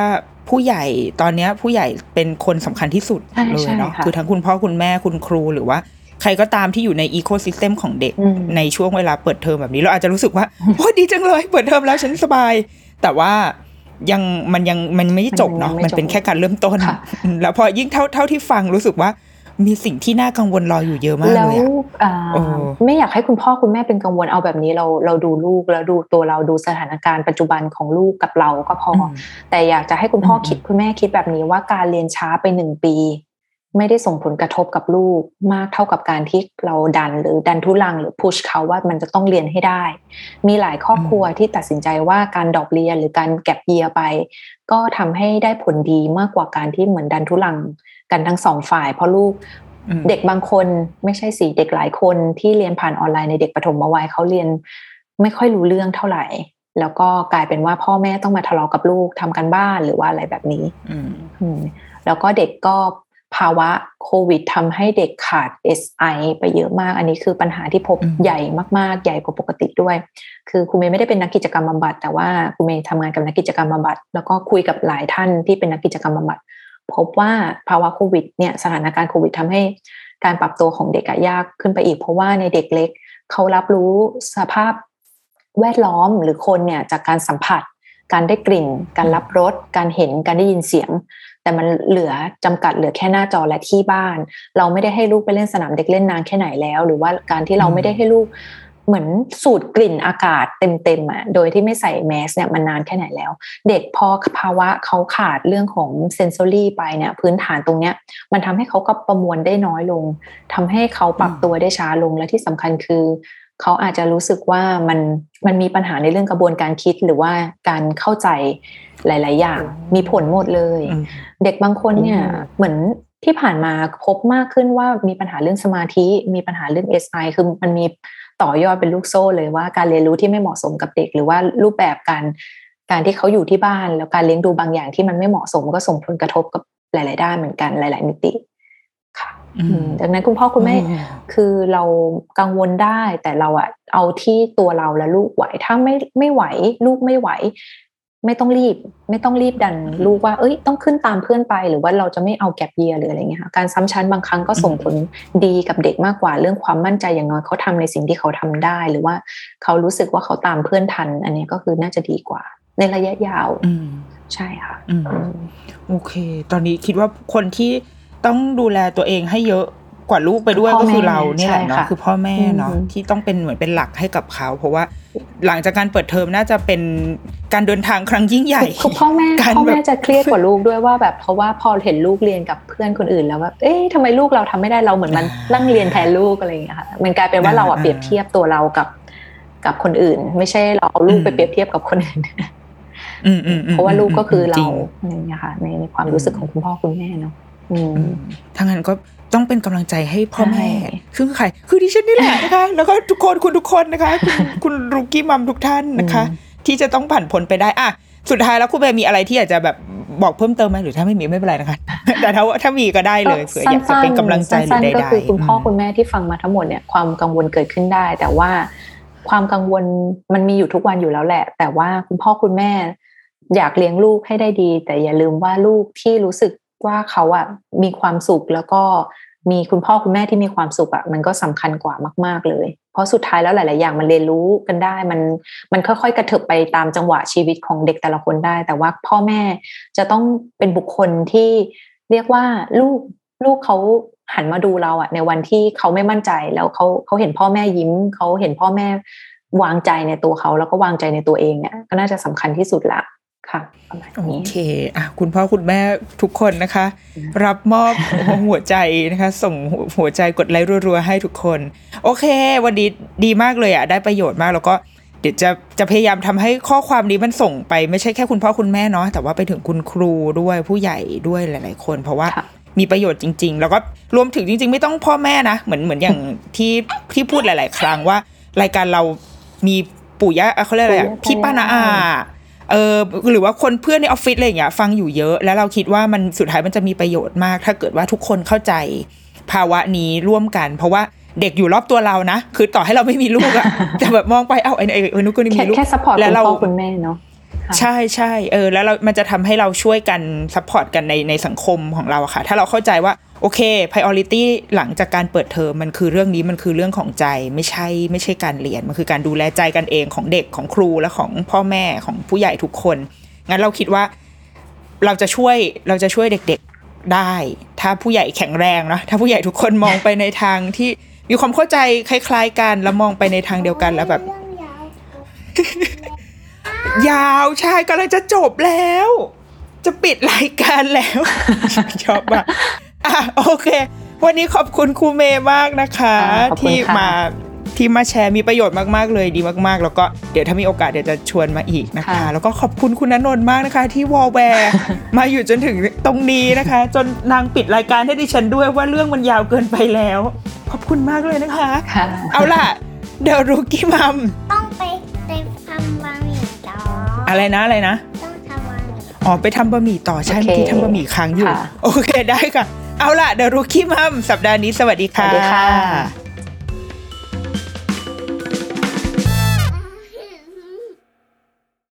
ผู้ใหญ่ตอนนี้ผู้ใหญ่เป็นคนสำคัญที่สุดเลยเนาะคือทั้งคุณพ่อคุณแม่คุณครูหรือว่าใครก็ตามที่อยู่ในอีโคซิสเต็มของเด็กในช่วงเวลาเปิดเทอมแบบนี้ เราอาจจะรู้สึกว่าโอ้ดีจังเลย เปิดเทอมแล้วฉันสบาย แต่ว่า ยังมันยังมันไม่จบเนาะมันเป็นแค่การเริ่มต้น แล้วพอยิ่งเท่าเท่าที่ฟังรู้สึกว่ามีสิ่งที่น่ากังวลรออยู่เยอะมากเลยอะไม่อยากให้คุณพ่อคุณแม่เป็นกังวลเอาแบบนี้เราเราดูลูกแล้วดูตัวเราดูสถานการณ์ปัจจุบันของลูกกับเราก็พอ แต่อยากจะให้คุณพ่อคิดคุณแม่คิดแบบนี้ว่าการเรียนช้าไปหนึ่งปี ไม่ได้ส่งผลกระทบกับลูกมากเท่ากับการที่เราดันหรือดันทุลังหรือพุชเขาว่ามันจะต้องเรียนให้ได้ มีหลายครอบครัวที่ตัดสินใจว่าการดอกเรียนหรือการแก็บเยียไป ก็ทำให้ได้ผลดีมากกว่าการที่เหมือนดันทุลังกันทั้งสองฝ่าย เพราะลูกเด็กบางคนไม่ใช่สิเด็กหลายคนที่เรียนผ่านออนไลน์ในเด็กปฐมวัยเขาเรียนไม่ค่อยรู้เรื่องเท่าไหร่ แล้วก็กลายเป็นว่าพ่อแม่ต้องมาทะเลาะกับลูกทำกันบ้านหรือว่าอะไรแบบนี้แล้วก็เด็กก็ ภาวะโควิดทำให้เด็กขาด SI ไปเยอะมาก อันนี้คือปัญหาที่พบใหญ่มาก ๆ ใหญ่กว่าปกติด้วย คือคุณเมย์ไม่ได้เป็นนักกิจกรรมบำบัด แต่ว่าคุณเมย์ทำงานกับนักกิจกรรมบำบัด แล้วก็คุยกับหลายท่านที่เป็นนักกิจกรรมบำบัด พบว่าภาวะโควิดเนี่ยสถานการณ์โควิดทำให้การปรับตัวของเด็กยากขึ้นไปอีก เพราะว่าในเด็กเล็กเขารับรู้สภาพแวดล้อมหรือคนเนี่ยจากการสัมผัส การได้กลิ่น การรับรสการเห็นการได้ยินเสียง แต่มันเหลือจำกัดเหลือแค่หน้าจอและที่บ้าน เราไม่ได้ให้ลูกไปเล่นสนามเด็กเล่นนานแค่ไหนแล้ว หรือว่าการที่เราไม่ได้ให้ลูกเหมือนสูดกลิ่นอากาศเต็มๆอะ โดยที่ไม่ใส่แมสเนี่ยมันนานแค่ไหนแล้ว เด็กพอภาวะเขาขาดเรื่องของเซนซอรี่ไปเนี่ย พื้นฐานตรงเนี้ย มันทำให้เขาก็ประมวลได้น้อยลงทำให้เขาปรับตัวได้ช้าลงและที่สำคัญคือ เขาอาจจะรู้สึกว่ามันมันมีปัญหาในเรื่องกระบวนการคิดหรือว่าการเข้าใจหลาย ๆ อย่างมีผลหมดเลย เด็กบางคนเนี่ยเหมือนที่ผ่านมาพบมากขึ้นว่ามีปัญหาเรื่องสมาธิ มีปัญหาเรื่อง SI คือมันมีต่อยอดเป็นลูกโซ่เลยว่าการเรียนรู้ที่ไม่เหมาะสมกับเด็ก หรือว่ารูปแบบการการที่เขาอยู่ที่บ้าน แล้วการเลี้ยงดูบางอย่างที่มันไม่เหมาะสมก็ส่งผลกระทบกับหลาย ๆ ด้านเหมือนกันหลาย ๆ มิติค่ะ ดังนั้นคุณพ่อคุณแม่คือเรากังวลได้ แต่เราอะเอาที่ตัวเราและลูกไหว ถ้าไม่ไม่ไหว ลูกไม่ไหว ไม่ต้องรีบ ไม่ต้องรีบดัน ลูกว่า เอ้ย ต้องขึ้นตามเพื่อนไป หรือว่าเราจะไม่เอาแก็บเยียหรืออะไรเงี้ยค่ะการซ้ำชั้นบางครั้งก็ส่งผลดีกับเด็กมากกว่าเรื่องความมั่นใจอย่างน้อยเขาทำในสิ่งที่เขาทำได้ หรือว่าเขารู้สึกว่าเขาตามเพื่อนทัน อันนี้ก็คือน่าจะดีกว่า ในระยะยาวใช่ค่ะโอเค ตอนนี้คิดว่าคนที่ ต้องดูแลตัวเองให้เยอะกว่าลูกไปด้วยคือพ่ก็อคือแม่เราเนี่ยแหละใช่เนาะค่ะคือพ่อแม่เนาะอืมที่ต้องเป็นเหมือนเป็นหลักให้กับเขาเพราะว่าหลังจากการเปิดเทอมน่าจะเป็นการเดินทางครั้งยิ่งใหญ่คือพ่อแม่การพ่อแม่แบบจะเครียดกว่าลูกด้วยว่าแบบเพราะว่าพอเห็นลูกเรียนกับเพื่อนคนอื่นแล้วแบบเอ๊ะทำไมลูกเราทำไม่ได้เราเหมือนมันอ่านั่นั่งเรียนแทนลูกอะไรอย่างเงี้ยค่ะมันกลายเป็นว่าอ่าเราอะเปรียบเทียบตัวเรากับกับคนอื่น ไม่ใช่เราเอาลูกอืมไปเปรียบเทียบกับคนอื่นอืมอืมอืมเพราะว่าลูกก็คือจเราริงอะไรอย่างเงี้ยค่ะในในความรู้สึกของคุณพ่อคุณแม่เนาะอืมอืม ทั้างนั้นก็ต้องเป็นกำลังใจให้พ่อแม่ใช่ซึ่งใครคือดิฉันนี่แหละนะคะ แล้วก็ทุกคนคุณทุกคนนะคะคุณคุณรุกี้มัมทุกท่านนะคะ ที่จะต้องผ่านพ้นไปได้อะสุดท้ายแล้วคุณเบย์มีอะไรที่อยากจะแบบบอกเพิ่มเติมไหมหรือถ้าไม่มีไม่เป็นไรนะคะ แต่ถ้าถ้ามีก็ได้เลยเผื่ออยากจะเป็นกำลังใจหรือสั้นใดๆก็ๆคือคุณพ่อมคุณแม่ที่ฟังมาทั้งหมดเนี่ยความกังวลเกิดขึ้นได้ แต่ว่าความกังวลมันมีอยู่ทุกวันอยู่แล้วแหละ แต่ว่าคุณพ่อคุณแม่ อยากเลี้ยงลูกให้ได้ดี แต่อย่าลืมว่าลูกที่รู้สึก ว่าเขาอะมีความสุขแล้วก็มีคุณพ่อคุณแม่ที่มีความสุขอะมันก็สำคัญกว่ามาก ๆเลย เพราะสุดท้ายแล้วหลาย ๆ อย่างมันเรียนรู้กันได้ มันมันค่อย ๆ กระเถิบไปตามจังหวะชีวิตของเด็กแต่ละคนได้ แต่ว่าพ่อแม่จะต้องเป็นบุคคลที่เรียกว่าลูกลูกเขาหันมาดูเราอะในวันที่เขาไม่มั่นใจแล้วเขาเขาเห็นพ่อแม่ยิ้มเขาเห็นพ่อแม่วางใจในตัวเขาแล้วก็วางใจในตัวเองเนี่ยก็น่าจะสำคัญที่สุดละ ค่ะประมาณโอนี้เคอะคุณพ่อคุณแม่ทุกคนนะคะ รับมอบหัวใจนะคะ ส่งหัวใจกดไลค์รัวๆให้ทุกคน โอเค วันนี้ดีมากเลยอะได้ประโยชน์มากแล้วก็เดี๋ยวจะจะพยายามทำให้ข้อความนี้มันส่งไปไม่ใช่แค่คุณพ่อคุณแม่เนาะแต่ว่าไปถึงคุณครูด้วยผู้ใหญ่ด้วยหลาย ๆ คน เพราะว่าค่ะมีประโยชน์จริง ๆ แล้วก็รวมถึงจริง ๆ ไม่ต้องพ่อแม่นะเหมือนเหมือนอย่างที่ที่พูดหลาย ๆ ครั้งว่า รายการเรามีปู่ย่าเอ่อเขาเรียกอะไรอะปู่ย่าพี่ป้านาอาตายาย เออหรือว่าคนเพื่อนในออฟฟิศอะไรอย่างเงี้ยฟังอยู่เยอะ แล้วเราคิดว่ามันสุดท้ายมันจะมีประโยชน์มาก ถ้าเกิดว่าทุกคนเข้าใจ ภาวะนี้ร่วมกัน เพราะว่าเด็กอยู่รอบตัวเรานะ คือต่อให้เราไม่มีลูกอะแต่แบบมองไปเอ้าไอ้ไอ้ไอ้นุก็นี่มีลูกแค่ support แล้คุณเราพ่อคุณแม่เนาะ ใช่ใช่เออแล้วเรามันจะทำให้เราช่วยกัน support กันในในสังคมของเราอะค่ะ ถ้าเราเข้าใจว่าโอเค priority หลังจากการเปิดเทอมมันคือเรื่องนี้มันคือเรื่องของใจไม่ใช่ไม่ใช่การเรียน มันคือการดูแลใจกันเองของเด็กของครูและของพ่อแม่ของผู้ใหญ่ทุกคน งั้นเราคิดว่าเราจะช่วยเราจะช่วยเด็กๆได้ ถ้าผู้ใหญ่แข็งแรงเนาะถ้าผู้ใหญ่ทุกคนมองไปในทางที่มีความเข้าใจคล้าย ๆ กันแล้วมองไปในทางเดียวกันแล้วแบบ ยาวใช่กำลังจะจบแล้ว จะปิดรายการแล้วชอบมากอะโอเค วันนี้ขอบคุณครูเมย์มากนะคะอ่าขอบคุณที่ค่ะมาที่มาแชร์มีประโยชน์มากๆเลยดีมากๆ แล้วก็เดี๋ยวถ้ามีโอกาสเดี๋ยวจะชวนมาอีกนะคะ แล้วก็ขอบคุณคุณณนนท์มากนะคะ ที่วอลแวร์มาอยู่จนถึงตรงนี้นะคะ จนนางปิดรายการให้ดิฉันด้วยว่าเรื่องมันยาวเกินไปแล้ว ขอบคุณมากเลยนะคะค่ะเอาล่ะ เดี๋ยว Rookie Mom ต้องไป อออะไรนะอะไรนะ ต้องทำบะหมี่อ๋อไปทำบะหมี่ต่อใช่โอเคเมื่อกี้ทำบะหมี่ค้างอยู่ ค่ะโอเคได้ค่ะ เอาล่ะเดรุกี้มัมสัปดาห์นี้สวัสดีสค่ะวัสดีค่ะ